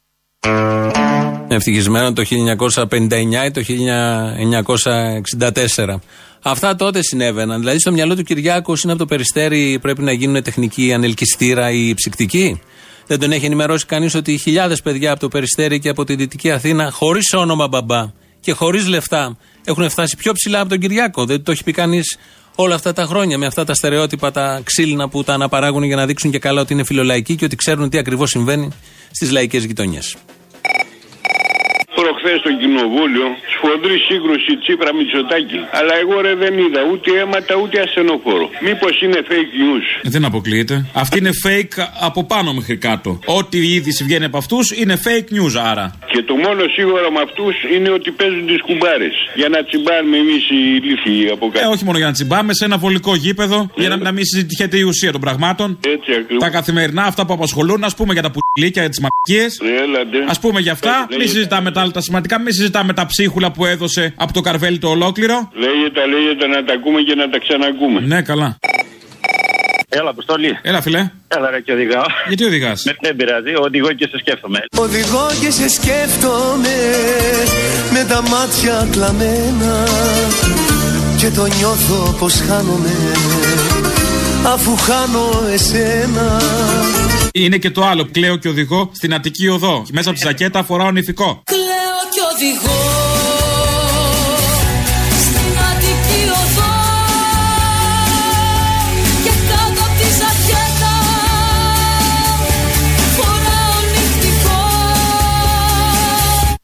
Ευτυχισμένο το 1959 ή το 1964. Αυτά τότε συνέβαιναν. Δηλαδή στο μυαλό του Κυριάκου είναι από το περιστέρι πρέπει να γίνουν τεχνική ανελκυστήρα ή ψυκτική. Δεν τον έχει ενημερώσει κανείς ότι χιλιάδες παιδιά από το περιστέρι και από τη Δυτική Αθήνα, χωρίς όνομα μπαμπά και χωρίς λεφτά, έχουν φτάσει πιο ψηλά από τον Κυριάκο. Δεν το έχει πει κανείς όλα αυτά τα χρόνια με αυτά τα στερεότυπα, τα ξύλινα που τα αναπαράγουν για να δείξουν και καλά ότι είναι φιλολαϊκοί και ότι ξέρουν τι ακριβώς συμβαίνει στις λαϊκές γειτονιές. Προχθέ στο κοινοβούλιο σφοδρή σύγκρουση Τσίπρα Μητσοτάκη. Αλλά εγώ ρε δεν είδα ούτε αίματα ούτε ασθενοφόρο. Μήπως είναι fake news; Ε, Δεν αποκλείεται. Αυτή είναι fake από πάνω μέχρι κάτω. Ό,τι η είδηση βγαίνει από αυτούς είναι fake news άρα. Και το μόνο σίγουρο με αυτούς είναι ότι παίζουν τις κουμπάρες. Για να τσιμπάρουμε εμείς οι λύθοι από Ε, κάτω. όχι μόνο για να τσιμπάμε, σε ένα βολικό γήπεδο για να, να μην συζητιέται η ουσία των πραγμάτων. Έτσι ακριβώς. Τα καθημερινά, αυτά που απασχολούν, ας πούμε για τα πουλίκια, για τις μακίε. Α πούμε για αυτά. Μην συζητάμε τα άλλα τα σημαντικά, μην συζητάμε τα ψίχουλα που έδωσε από το καρβέλι το ολόκληρο. Λέγεται, λέγεται να τα ακούμε και να τα ξανακούμε. Ναι, καλά. Έλα, Αποστολή. Έλα, φιλέ. Έλα, ρε, και οδηγάω. Γιατί οδηγάς; Με, δεν πειράζει, οδηγώ και σε σκέφτομαι. Οδηγώ και σε σκέφτομαι με τα μάτια κλαμμένα και το νιώθω πως χάνομαι αφού χάνω εσένα Είναι και το άλλο. Κλαίω και οδηγώ στην Αττική Οδό. Μέσα από τη ζακέτα φοράω νηφικό. Κλαίω κι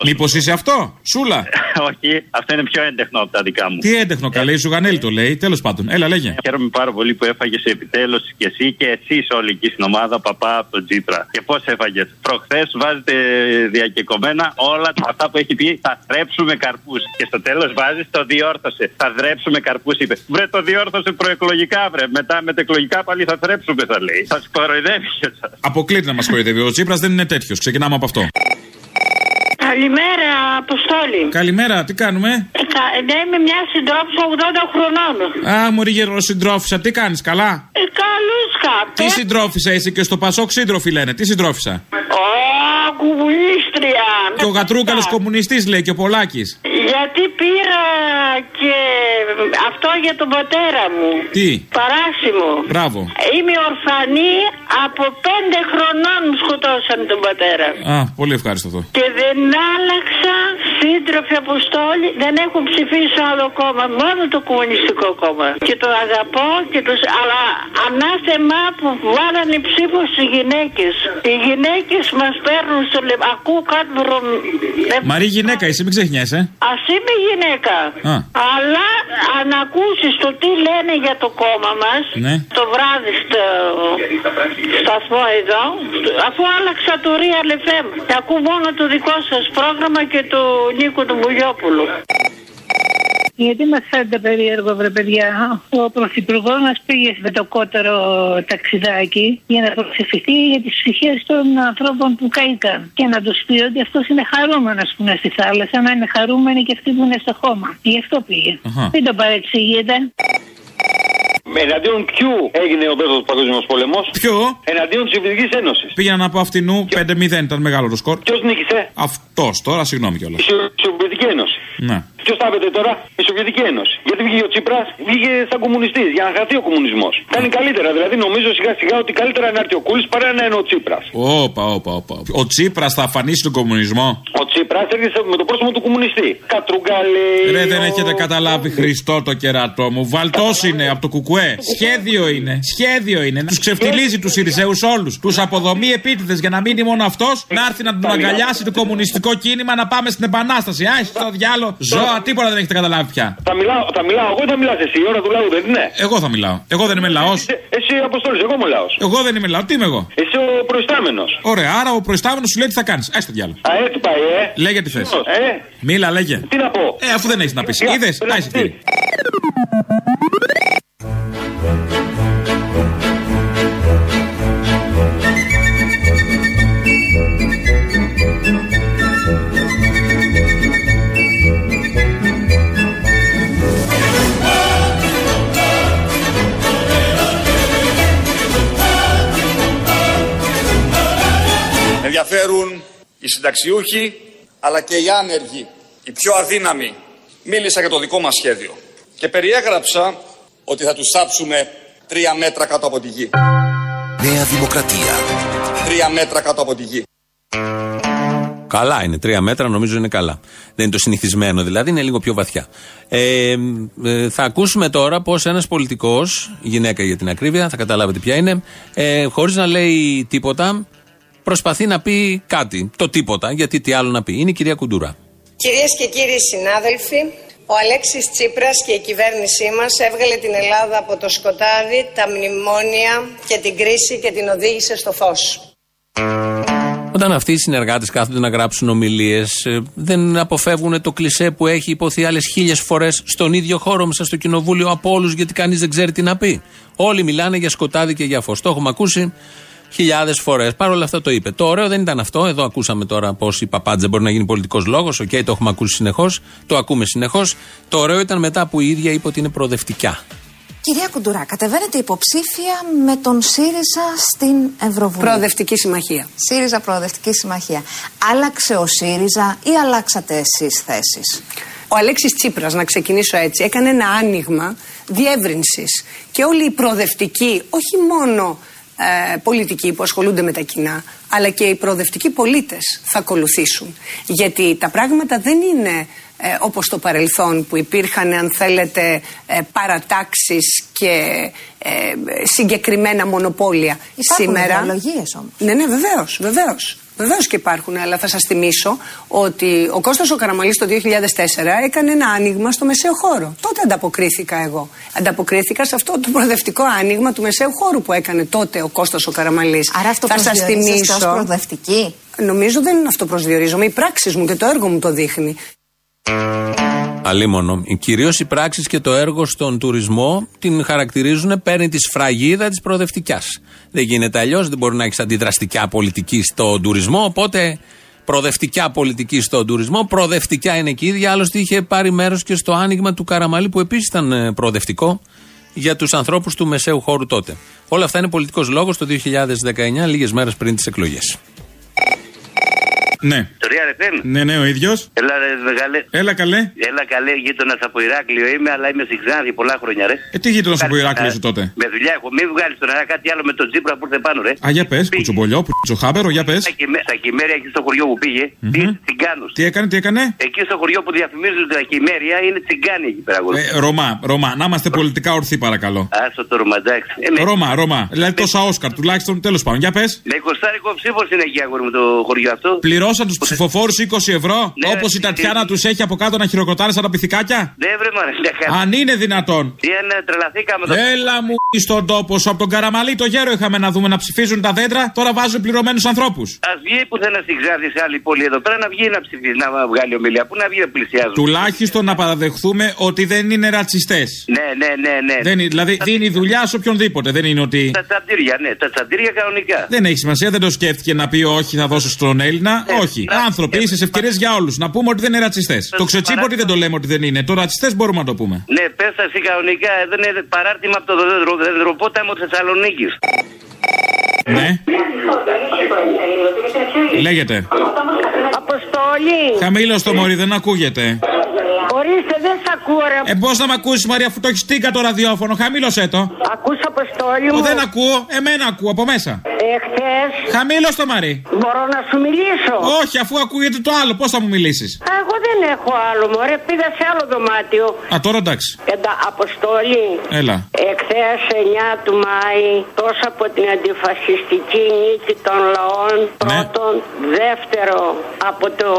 Μήπως είσαι αυτό, Σούλα; Όχι, αυτό είναι πιο έντεχνο από τα δικά μου. Τι έντεχνο καλέ, η Ζουγανέλη το λέει. Τέλος πάντων, έλα, λέγε. Χαίρομαι πάρα πολύ που έφαγες επιτέλους και εσύ και εσείς όλοι εκεί στην ομάδα παπά από τον Τζίπρα. Και πώς έφαγες. Προχθές βάζετε διακεκομένα όλα αυτά που έχει πει θα θρέψουμε καρπούς. Και στο τέλος βάζεις το διόρθωσε. Θα θρέψουμε καρπούς, είπε. Βρε το διόρθωσε προεκλογικά, βρε. Μετά μετεκλογικά πάλι θα θρέψουμε, θα λέει. Θα κοροϊδεύει και σας. Αποκλείται να μας κοροϊδεύει. Ο Τσίπρα δεν είναι τέτοιος. Ξεκινάμε από αυτό. Καλημέρα, Αποστόλη. Καλημέρα, τι κάνουμε; Ε, κα- ναι, είμαι μια συντρόφισσα 80 χρονών. Α, Μωρή γεροσυντρόφισσα, τι κάνεις, καλά; Ε, καλούσκα. Τι συντρόφισσα είσαι και στο Πασόκ σύντροφοι λένε. Τι συντρόφισσα; Ω, κουμουνίστρια. Και ο Γατρούκαλος κομμουνιστής λέει και ο Πολάκης. Γιατί πήρα και αυτό για τον πατέρα μου. Τι; Παράσιμο. Μπράβο. Είμαι ορφανή από πέντε χρονών μου σκοτώσαν τον πατέρα. Α, πολύ ευχάριστο αυτό. Και δεν άλλαξα σύντροφοι αποστόλη, δεν έχω ψηφίσει άλλο κόμμα, μόνο το κομμουνιστικό κόμμα. Και το αγαπώ, και το... αλλά ανάθεμα που βάλανε ψήφο στις γυναίκες. Οι γυναίκες μας παίρνουν στο λεπτό. Ακούω κάτι βρο... Μαρή γυναίκα είσαι, μην ξεχνιέσαι. Α είμαι γυναίκα. Α. Αλλά αν ακούσει το τι λένε για το κόμμα μας, Ναι. το βράδυ στο σταθμό εδώ, αφού άλλαξα το Real FM, ακούω μόνο το δικό σας πρόγραμμα και του Νίκο του Μπουγιόπουλου. Γιατί μας φαίνεται περίεργο, βρε παιδιά. Ο Πρωθυπουργό μας πήγε με το κότερο ταξιδάκι για να προσευχηθεί για τις ψυχές των ανθρώπων που καήκαν. Και να τους πει ότι αυτός είναι χαρούμενος που είναι στη θάλασσα, να είναι χαρούμενοι και αυτοί που είναι στο χώμα. Γι' αυτό πήγε. Αχα. Μην το παρεξηγείτε. Εναντίον ποιου έγινε ο δεύτερο παγκόσμιος πόλεμος; Ποιο; Εναντίον της Σοβιετική Ένωσης. Πήγαιναν από αυτινού 5-0, ήταν μεγάλο το σκορ. Ποιος νίκησε; Αυτός τώρα, συγγνώμη κιόλας. Η Σο- Σοβιετική Ένωση. Ναι. Ποιος στάβεται τώρα, η Σοβιετική Ένωση. Γιατί βγήκε ο Τσίπρας, βγήκε σαν κομμουνιστής για να χαθεί ο κομμουνισμός. Κάνει καλύτερα, δηλαδή νομίζω σιγά σιγά ότι καλύτερα να έρθει ο Κούλης παρά να είναι ο Τσίπρας. Όπα, όπα, όπα. Ο Τσίπρας θα αφανίσει τον κομμουνισμό; Ο Τσίπρας έρχεται με το πρόσωπο του κομμουνιστή. Κατρουγκαλέ. Ρε, δεν έχετε καταλάβει Χριστό το κερατό μου. Βαλτός είναι από το κουκουέ. Σχέδιο είναι. Σχέδιο είναι. Τους ξεφτιλίζει τους Ιρισαίου όλους. Τους αποδομεί επίτηδες για να μείνει μόνο αυτός. Να έρθει να τον αγκαλιάσει το κομμουνιστικό κίνημα να πάμε στην επανάσταση. Α, στο διάλο. Ζώα, τίποτα δεν έχετε καταλάβει πια. Θα μιλάω, θα μιλάω εγώ ή θα μιλάς εσύ, η ώρα του λαού δεν είναι; Εγώ θα μιλάω. Εγώ δεν είμαι λαός. Εσύ αποστόλης, εγώ είμαι λαός. Εγώ δεν είμαι λαός. Τι είμαι εγώ; Εσύ ο προϊστάμενος. Ωραία, άρα ο προϊστάμενος σου λέει τι θα κάνεις. Α το διάλο. Α, έτσι πάει, ε. Λέγε τι θες. Ε, Μίλα, λέγε. τι να πω. Ε, αφού δεν έχεις να πεις. Είδες, να εισιτήρι. Ενδιαφέρουν οι συνταξιούχοι αλλά και οι άνεργοι, οι πιο αδύναμοι. Μίλησα για το δικό μας σχέδιο και περιέγραψα ότι θα τους θάψουμε τρία μέτρα κάτω από τη γη. Νέα Δημοκρατία. Τρία μέτρα κάτω από τη γη. Καλά είναι. Τρία μέτρα νομίζω είναι καλά. Δεν είναι το συνηθισμένο δηλαδή, είναι λίγο πιο βαθιά. Ε, ε, θα ακούσουμε τώρα πώς ένας πολιτικός, γυναίκα για την ακρίβεια, θα καταλάβετε ποια είναι, ε, χωρίς να λέει τίποτα, προσπαθεί να πει κάτι. Το τίποτα, γιατί τι άλλο να πει. Είναι η κυρία Κουντούρα. Κυρίες και κύριοι συνάδελφοι, ο Αλέξης Τσίπρας και η κυβέρνησή μας έβγαλε την Ελλάδα από το σκοτάδι, τα μνημόνια και την κρίση και την οδήγησε στο φως. Όταν αυτοί οι συνεργάτες κάθονται να γράψουν ομιλίες, δεν αποφεύγουν το κλισέ που έχει υποθεί άλλες χίλιες φορές στον ίδιο χώρο μέσα στο κοινοβούλιο από όλους, γιατί κανείς δεν ξέρει τι να πει. Όλοι μιλάνε για σκοτάδι και για φως. Το έχουμε ακούσει χιλιάδες φορές. Παρ' όλα αυτά το είπε. Το ωραίο δεν ήταν αυτό. Εδώ ακούσαμε τώρα πώς η παπάντζα μπορεί να γίνει πολιτικός λόγος. Οκ, το έχουμε ακούσει συνεχώς. Το ακούμε συνεχώς. Το ωραίο ήταν μετά που η ίδια είπε ότι είναι προοδευτικά. Κυρία Κουντουρά, κατεβαίνετε υποψήφια με τον ΣΥΡΙΖΑ στην Ευρωβουλή. Προοδευτική συμμαχία. ΣΥΡΙΖΑ Προοδευτική Συμμαχία. Άλλαξε ο ΣΥΡΙΖΑ ή αλλάξατε εσείς θέσεις; Ο Αλέξης Τσίπρας, να ξεκινήσω έτσι, έκανε ένα άνοιγμα διεύρυνσης και όλοι οι προοδευτικοί, όχι μόνο ε, πολιτικοί που ασχολούνται με τα κοινά, αλλά και οι προοδευτικοί πολίτες θα ακολουθήσουν. Γιατί τα πράγματα δεν είναι ε, όπως το παρελθόν που υπήρχαν αν θέλετε ε, παρατάξεις και ε, συγκεκριμένα μονοπόλια. Υπάρχουν ιδεολογίες όμως. Ναι, ναι, βεβαίως, βεβαίως. Βεβαίως και υπάρχουν, αλλά θα σας θυμίσω ότι ο Κώστας ο Καραμαλής το 2004 έκανε ένα άνοιγμα στο μεσαίο χώρο. Τότε ανταποκρίθηκα εγώ. Ανταποκρίθηκα σε αυτό το προοδευτικό άνοιγμα του μεσαίου χώρου που έκανε τότε ο Κώστας ο Καραμαλής. Άρα αυτό θα σας προσδιορίζεστε ως προοδευτική; Νομίζω δεν είναι αυτό προσδιορίζομαι. Οι πράξεις μου και το έργο μου το δείχνει. Αλίμονο. Κυρίως οι πράξεις και το έργο στον τουρισμό την χαρακτηρίζουν, παίρνει τη σφραγίδα της προοδευτικιάς. Δεν γίνεται αλλιώς, δεν μπορεί να έχεις αντιδραστικά πολιτική στον τουρισμό. Οπότε προοδευτικά πολιτική στον τουρισμό, προοδευτικά είναι και η ίδια. Άλλωστε είχε πάρει μέρος και στο άνοιγμα του Καραμαλή που επίσης ήταν ε, προοδευτικό για τους ανθρώπους του μεσαίου χώρου τότε. Όλα αυτά είναι πολιτικός λόγος το 2019, λίγες μέρες πριν τις εκλογές. Ναι. Το Real FM. Ναι, ναι, ο ίδιος. Έλα, ρε, μεγάλε. Έλα καλέ. Έλα καλέ, γείτονα από Ηράκλειο είμαι, αλλά είμαι στην Ξάνθη πολλά χρόνια, ρε. Ε, τι γείτονας από Ηράκλειο σου τότε; Με δουλειά έχω. Μην βγάλεις τον αέρα κάτι άλλο με τον Τζίπρα που ήρθε πάνω, ρε. Α, για πες, κουτσομπολιό, πουτσοχάμπερο, για πες. Στα, κυμέ, στα κυμέρια εκεί στο χωριό που πήγε, Μμμ. πήγε τσιγκάνους. Τι έκανε, τι έκανε; Εκεί στο χωριό που διαφημίζουν τα κυμέρια είναι τσιγκάνοι εκεί πέρα. Ε, Ρωμά, Ρωμά, να είμαστε πολιτικά ορθοί παρακαλώ. Άστο το ρομαντάξ. Ε, με- Ρώμα, Ρώμα. Δηλαδή τόσα Όσκαρ τουλάχιστον, τέλος πάντων. Για πες. Με κοστάρικο ψήφο είναι εκεί αγόρι μου το χωριό αυτό; Πληρώσαν τους ψηφοφόρους 20 ευρώ, Ναι, όπως η ναι, Τατιάνα ναι. τους έχει από κάτω να χειροκροτάνε σαν τα πυθικάκια; Δεν βρε μωρέ, ναι, κα- Αν είναι δυνατόν. Τι είναι, τρελαθήκαμε το. Έλα μου στον τόπο σου. Από τον Καραμαλή το γέρο είχαμε να δούμε να ψηφίζουν τα δέντρα. Τώρα βάζουν πληρωμένους ανθρώπους. Α βγει πουθενά στην Ξάνθη σε άλλη πόλη εδώ πέρα να βγει να ψηφίσει, να βγάλει ομιλία. Πού να βγει να πλησιάζουν. Τουλάχιστον να παραδεχθούμε ότι δεν είναι ρατσιστές. Ναι, ναι, ναι, ναι. Δεν είναι, δηλαδή δίνει δουλειά σε οποιονδήποτε. Δεν είναι ότι. Τα τσαντήρια, ναι, τα τσαντήρια κανονικά. Δεν έχει σημασία, δεν το σκέφτηκε να πει όχι, θα δώσω στον Έλληνα. Όχι. Άνθρωποι, είσαι ευκαιρίες για όλους. Να πούμε ότι δεν είναι ρατσιστές. Το ξετσίπορτι δεν το λέμε ότι δεν είναι. Το ρατσιστές μπορούμε να το πούμε. Ναι, πες τα εσύ κανονικά. Εδώ είναι παράρτημα από το δεδρο- δεδροπόταμο Θεσσαλονίκης. Ναι. Λέγεται. Αποστολή. Χαμήλω το μωρί, δεν ακούγεται. Ορίστε, δεν σ' ακούω, ρε. Ε, πώς να με ακούσεις, Μαρία, αφού το έχεις τίγκα το ραδιόφωνο, χαμήλωσέ το. Ακούς, Αποστόλη Ο, μου. δεν ακούω, εμένα ακούω από μέσα. Εχθές Χαμήλω το Μαρί. μπορώ να σου μιλήσω. Όχι, αφού ακούγεται το άλλο, πώς θα μου μιλήσεις; Α, Εγώ δεν έχω άλλο, μωρέ. Πήγα σε άλλο δωμάτιο. Α, τώρα εντάξει. Εντα, Αποστόλη. Έλα. Εχθές 9 του Μάη, τόσο από την αντιφασιστική νίκη των λαών, πρώτον, δεύτερο, από το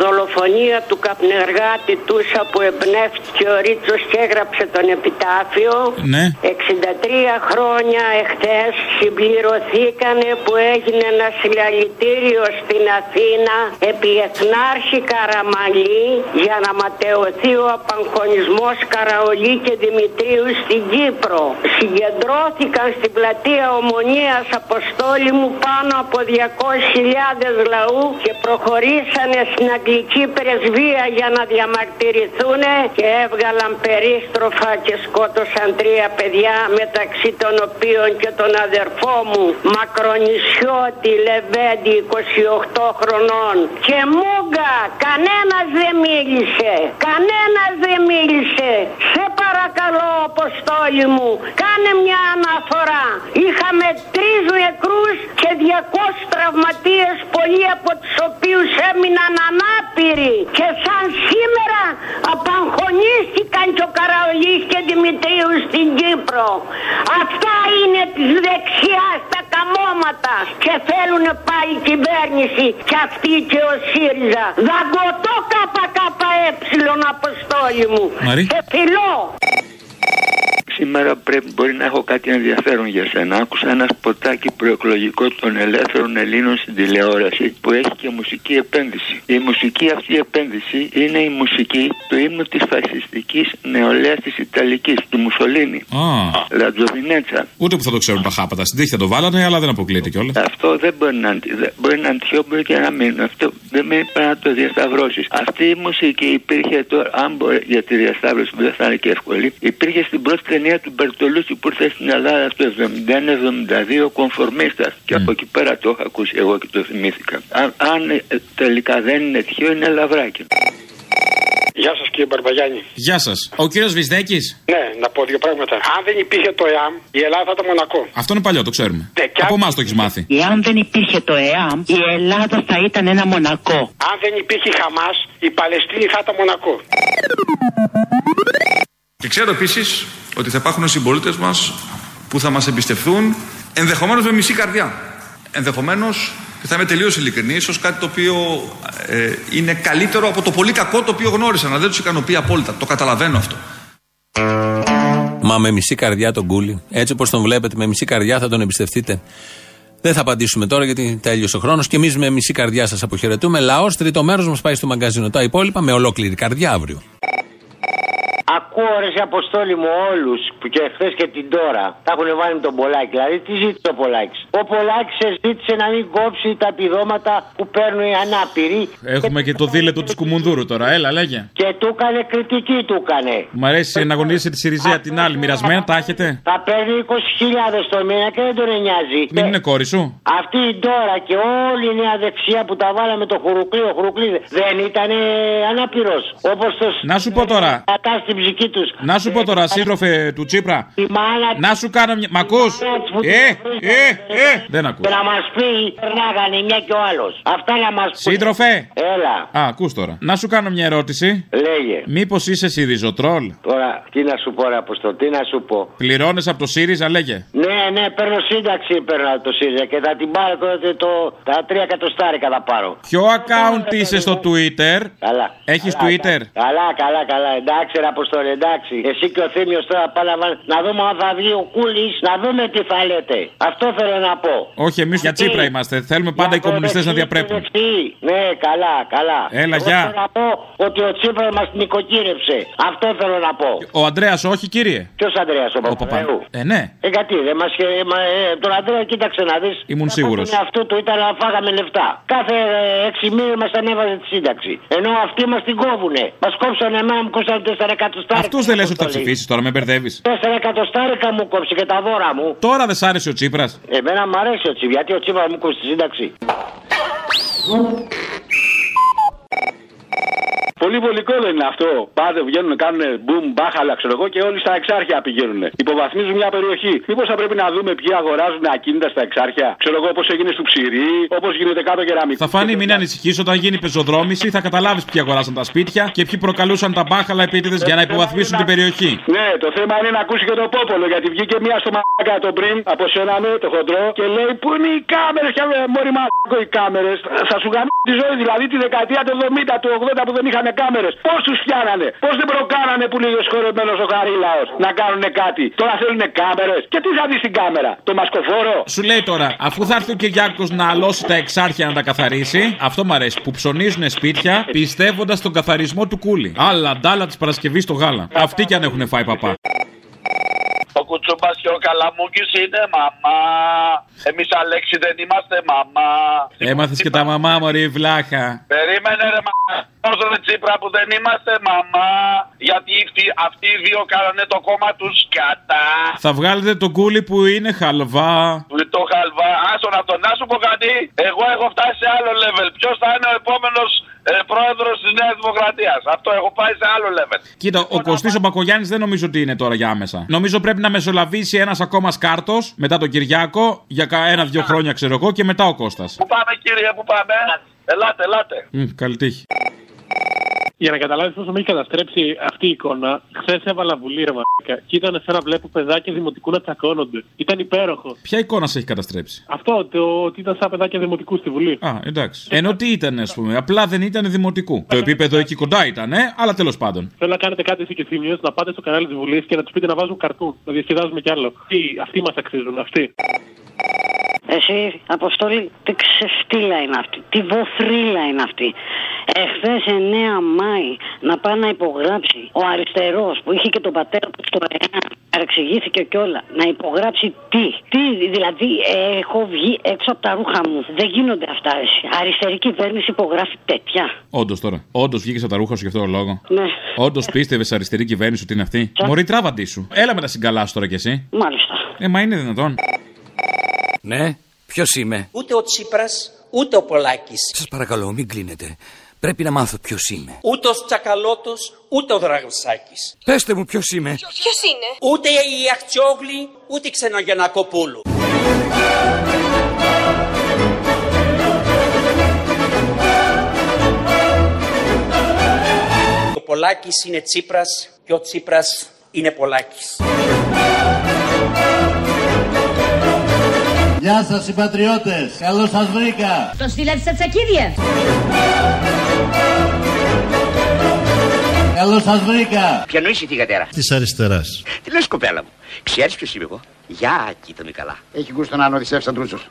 δολοφονία του καπνεργάτη Τούσα που εμπνεύστηκε ο Ρίτσος και έγραψε τον επιτάφιο. Ναι. 63 χρόνια εχθές συμπληρωθήκανε που έγινε ένα συλλαλητήριο στην Αθήνα επί Εθνάρχη Καραμαλή για να ματαιωθεί ο απαγχωνισμός Καραολί και Δημητρίου στην Κύπρο. Συγκεντρώθηκαν στην πλατεία Ομονίας Αποστόλη μου πάνω από 200.000 λαού και προχωρήσανε στην Αγγλική Πρεσβεία για να διαμαρτυρηθούν και έβγαλαν περίστροφα και σκότωσαν τρία παιδιά μεταξύ των οποίων και τον αδερφό μου Μακρονισιώτη Λεβέντη 28 χρονών. Και Μούγκα κανένας δεν μίλησε κανένας δεν μίλησε. Σε παρακαλώ Αποστόλη μου κάνε μια αναφορά. Είχαμε τρεις νεκρούς και 200 τραυματίες πολλοί από τους οποίους έμειναν ανάπηροι και σαν σήμερα απαγχωνίστηκαν και ο Καραολής και Δημητρίους στην Κύπρο αυτά είναι της δεξιάς τα καμώματα και θέλουν πάλι κυβέρνηση και αυτή και ο ΣΥΡΙΖΑ δαγκωτό ΚΚ έψιλον αποστόλη μου. Μαρή. Σε φιλώ. Σήμερα πρέπει, μπορεί να έχω κάτι ενδιαφέρον για σένα. Άκουσα ένα σποτάκι προεκλογικό των ελεύθερων Ελλήνων στην τηλεόραση που έχει και μουσική επένδυση. Η μουσική αυτή επένδυση είναι η μουσική του ύμνου της φασιστικής νεολαίας της Ιταλικής, του Μουσολίνη. Α, Λατζοβινέτσα. ούτε που θα το ξέρουν τα χάπατα. Στην τύχη θα το βάλανε, αλλά δεν αποκλείεται κιόλας. Αυτό δεν μπορεί να, είναι- δεν- μπορεί να είναι τυχαίο, μπορεί και να μην. Αυτό δεν με πρέπει να το διασταυρώσεις. Αυτή η μουσική υπήρχε τώρα, αν μπορεί για τη διασταύρωση που δεν θα είναι και εύκολη, υπήρχε στην πρώτη ταινία του Μπερτολούτσι που ήρθε στην Ελλάδα το 71-72 κομφορμίστα. Και από εκεί πέρα το έχω ακούσει εγώ και το θυμήθηκα. Αν, αν ε, τελικά δεν είναι τυχαίο, είναι λαβράκι. Γεια σας κύριε Μπαρμπαγιάννη. Γεια σας. Ο κύριος Βυσδέκης; Ναι, να πω δύο πράγματα. Αν δεν υπήρχε το ΕΑΜ, η Ελλάδα θα ήταν Μονακό. Αυτό είναι παλιό, το ξέρουμε. Από εμάς το έχεις μάθει. Εάν δεν υπήρχε το ΕΑΜ, η Ελλάδα θα ήταν ένα μονακό. Αν δεν υπήρχε η Χαμάς, η Παλαιστίνη θα ήταν Μονακό. Και ξέρω επίσης ότι θα υπάρχουν συμπολίτες μας που θα μας εμπιστευτούν ενδεχομένως με μισή καρδιά. Ενδεχομένως, και θα είμαι τελείως ειλικρινής, ίσω κάτι το οποίο ε, είναι καλύτερο από το πολύ κακό το οποίο γνώρισαν. Αλλά δεν τους ικανοποιεί απόλυτα. Το καταλαβαίνω αυτό. Μα με μισή καρδιά τον κούλι. Έτσι όπως τον βλέπετε, με μισή καρδιά θα τον εμπιστευτείτε. Δεν θα απαντήσουμε τώρα γιατί τέλειωσε ο χρόνος και εμείς με μισή καρδιά σας αποχαιρετούμε. Λαός, τρίτο μέρος μας πάει στο μαγκαζίνο. Τα υπόλοιπα με ολόκληρη καρδιά αύριο. Ακούω ρε σε αποστόλη μου όλους που και χθες και την τώρα τα έχουν βάλει με τον Πολάκη. Δηλαδή τι ζήτησε ο Πολάκης; Ο Πολάκης ζήτησε να μην κόψει τα επιδόματα που παίρνουν οι ανάπηροι Έχουμε και το δίλετο της Κουμουνδούρου τώρα. Έλα, λέγε. και του έκανε κριτική του έκανε. Μ' αρέσει να αγωνίζεσαι τη Σιριζέα την άλλη. Μοιρασμένα τα έχετε; Θα παίρνει 20.000 το μήνα και δεν τον νοιάζει. Μην είναι κόρη σου. Αυτή η τώρα και όλη η νέα δεξιά που τα βάλαμε το χουρουκλί, ο χουρουκλί δεν ήταν ανάπηρος. Όπως το Να σου πω τώρα. κατά στην ψυχή τους. Να σου πω τώρα, σύντροφε του Τσίπρα. Η μάνα Να σου κάνω μια. Μ' ακούς; Ε, ε, ε. Δεν ακούς. Και να μας πει, περνάγανε η μια και ο άλλος. Αυτά να μας πει. Σύντροφε. Έλα, Α, ακούς τώρα. Να σου κάνω μια ερώτηση. λέγε. Μήπως είσαι Σιριζοτρόλ; Τώρα, τι να σου πω, ρε Αποστό, τι να σου πω. Πληρώνε από το ΣΥΡΙΖΑ, λέγε. Ναι, ναι, παίρνω σύνταξη, παίρνω από το ΣΥΡΙΖΑ και θα την πάρω τότε το, τα τρία εκατοστάρικα θα πάρω. Ποιο account είσαι στο Twitter; Καλά. Έχεις Καλά, Twitter; Καλά, καλά, καλά. Εντάξει, ρε Αποστόλη, εντάξει. Εσύ και ο Θήμιος τώρα πάνε να βάλ- να δούμε αν θα βγει ο Κούλης, να δούμε τι θα λέτε. Αυτό θέλω να πω. Όχι, εμείς για Τσίπρα είμαστε. Θέλουμε πάντα οι κομμουνιστές να διαπρέπουν. Δεχτεί. Ναι, καλά, καλά. Έλα, Εγώ γεια. Θέλω να πω ότι ο Τσίπρας μας νοικοκύρεψε. Αυτό θέλω να πω. Ο Αντρέα, όχι, κύριε; Ποιος Αντρέα, ο Παπαδέου; Ε, ναι. Ε, γιατί, δεν μας, ε, μα, ε, τον Αντρέα, κοίταξε να δεις. Ήμουν σίγουρος. αυτού του ήταν να φάγαμε λεφτά. Κάθε ε, έξι μήνες μας ανέβαζε τη σύνταξη. Ενώ αυτοί μας την κόβουνε. Μας κόψανε εμένα, μου κόψανε 4 εκατοστάρικα. Αυτούς δεν λες ότι θα ψηφίσεις τώρα, με μπερδεύεις. 4 εκατοστάρικα μου κόψε και τα δώρα μου. Τώρα δεν σ' άρεσε ο Τσίπρας. Εμένα μου αρέσει ο Τσίπρας, γιατί ο Τσίπρας μου κόψει τη σύνταξη. Πολύ βολικό δεν είναι αυτό. Πάτε, βγαίνουν, κάνουν μπουμ, μπάχαλα, ξέρω εγώ και όλοι στα εξάρχεια πηγαίνουν. Υποβαθμίζουν μια περιοχή. Μήπως θα πρέπει να δούμε ποιοι αγοράζουν ακίνητα στα εξάρχεια; Ξέρω εγώ όπω έγινε στο ψυρί, όπως γίνεται κάτω κεραμικό. Θα φανεί, μην ανησυχείς, όταν γίνει πεζοδρόμηση θα καταλάβεις ποιοι αγοράσαν τα σπίτια και ποιοι προκαλούσαν τα μπάχαλα επίτηδες για να υποβαθμίσουν την περιοχή. Ναι, το θέμα είναι να ακούσει και το πόπολο γιατί βγήκε μία στο μαλάκα το πριν από σένα ναι, το χοντρό και λέει Πού είναι οι κάμερες, και μόλι μαλάκο οι κάμερες; Θα σου γαμίσει τη ζωή, δηλαδή τη δεκαετία του 70, του 80 που δεν είχαν κάμερες. Πώ του πιάνανε, πώς δεν προκάνανε που είναι σχολεμένο ο χαρίλαος να κάνουν κάτι. Τώρα θέλουν κάμερες. Και τι θα δεις στην κάμερα, το μασκοφόρο; Σου λέει τώρα, αφού θα έρθει ο Κυριάκος να αλώσει τα εξάρχεια να τα καθαρίσει, αυτό μ' αρέσει, που ψωνίζουν σπίτια πιστεύοντας τον καθαρισμό του κούλι. Άλλα ντάλα της Παρασκευής στο γάλα. Αυτοί κι αν έχουν φάει παπά. Ο Κουτσούμπα και ο Καλαμούκης είναι μαμά. Εμείς Αλέξη δεν είμαστε μαμά. Έμαθες και τα μαμά μωρή βλάχα. Περίμενε ρε μαμά. Όσο ρε Τσίπρα που δεν είμαστε μαμά. Γιατί αυτοί, αυτοί οι δύο κάνανε το κόμμα τους κατά. Θα βγάλετε το κούλι που είναι χαλβά. Το χαλβά. Άσο να το να σου πω κάτι. Εγώ έχω φτάσει σε άλλο level. Ποιος θα είναι ο επόμενος ε, πρόεδρος της Νέας Δημοκρατίας; Αυτό έχω πάει σε άλλο level. Κοίτα, ο Κωστής ο Μπακογιάννης δεν νομίζω ότι είναι τώρα για άμεσα. Νομίζω πρέπει να μεσολαβήσει ένας ακόμα σκάρτος μετά τον Κυριάκο για κα- ένα-δυο χρόνια, ξέρω εγώ, και μετά ο Κώστας. Πού πάμε κύριε, πού πάμε; Ελάτε, ελάτε. Μμ, καλή τύχη. Για να καταλάβεις πόσο με έχει καταστρέψει αυτή η εικόνα, χθες έβαλα βουλή ρε μαλάκα, και ήταν σαν να βλέπω παιδάκια δημοτικού να τσακώνονται. Ήταν υπέροχο. Ποια εικόνα σε έχει καταστρέψει; Αυτό το ότι ήταν σαν παιδάκια δημοτικού στη Βουλή. Α, εντάξει. Ενώ τι ήταν, ας πούμε. Απλά δεν ήταν δημοτικού. Το επίπεδο εκεί κοντά ήταν, ε, αλλά τέλος πάντων. Θέλω να κάνετε κάτι εσύ και θύμιο, να πάτε στο κανάλι της Βουλής και να τους πείτε να βάζουν καρτούν, να διασκεδάζουμε κι άλλο. Τι, αυτοί μας αξίζουν, αυτοί. Εσύ, Αποστόλη, τι ξεφτύλα είναι αυτή, τι βοθρίλα είναι αυτή. Εχθές 9 Μάη να πάει να υπογράψει ο αριστερός που είχε και τον πατέρα του στο ΕΑ. Παρεξηγήθηκε κιόλα. Να υπογράψει τι. Τι, δηλαδή, ε, έχω βγει έξω από τα ρούχα μου. Δεν γίνονται αυτά, εσύ. Αριστερή κυβέρνηση υπογράφει τέτοια. Όντως τώρα. Όντως βγήκες από τα ρούχα σου για αυτόν τον λόγο. Ναι. Όντως πίστευες αριστερή κυβέρνηση ότι είναι αυτή; Μωρή τράβαντη σου. Έλα με τα συγκαλά σου τώρα κι εσύ. Μάλιστα. Ε, μα είναι δυνατόν. Ναι, ποιος είμαι; Ούτε ο Τσίπρας, ούτε ο Πολάκης. Σας παρακαλώ, μην κλείνετε. Πρέπει να μάθω ποιος είμαι. Ούτε ο Τσακαλώτος, ούτε ο Δραγουσάκης. Πεςτε μου ποιος είμαι. Ποιος είναι; Ούτε η Αχτσιόγλη, ούτε η Ξενογεννακοπούλου. Ο Πολάκης είναι Τσίπρας και ο Τσίπρας είναι Πολάκης. Γεια σας συμπατριώτες, καλώς σας βρήκα. Το στείλατε στα τσακίδια. Καλώς σας βρήκα. Ποιανού είσαι τη κατέρα. Της αριστεράς. Τι λες κοπέλα μου; Ξέρεις ποιος είμαι εγώ; Γεια, κοίτα με καλά. Έχει γούστο να είναι ο Οδυσσεύς Αντρούτσος.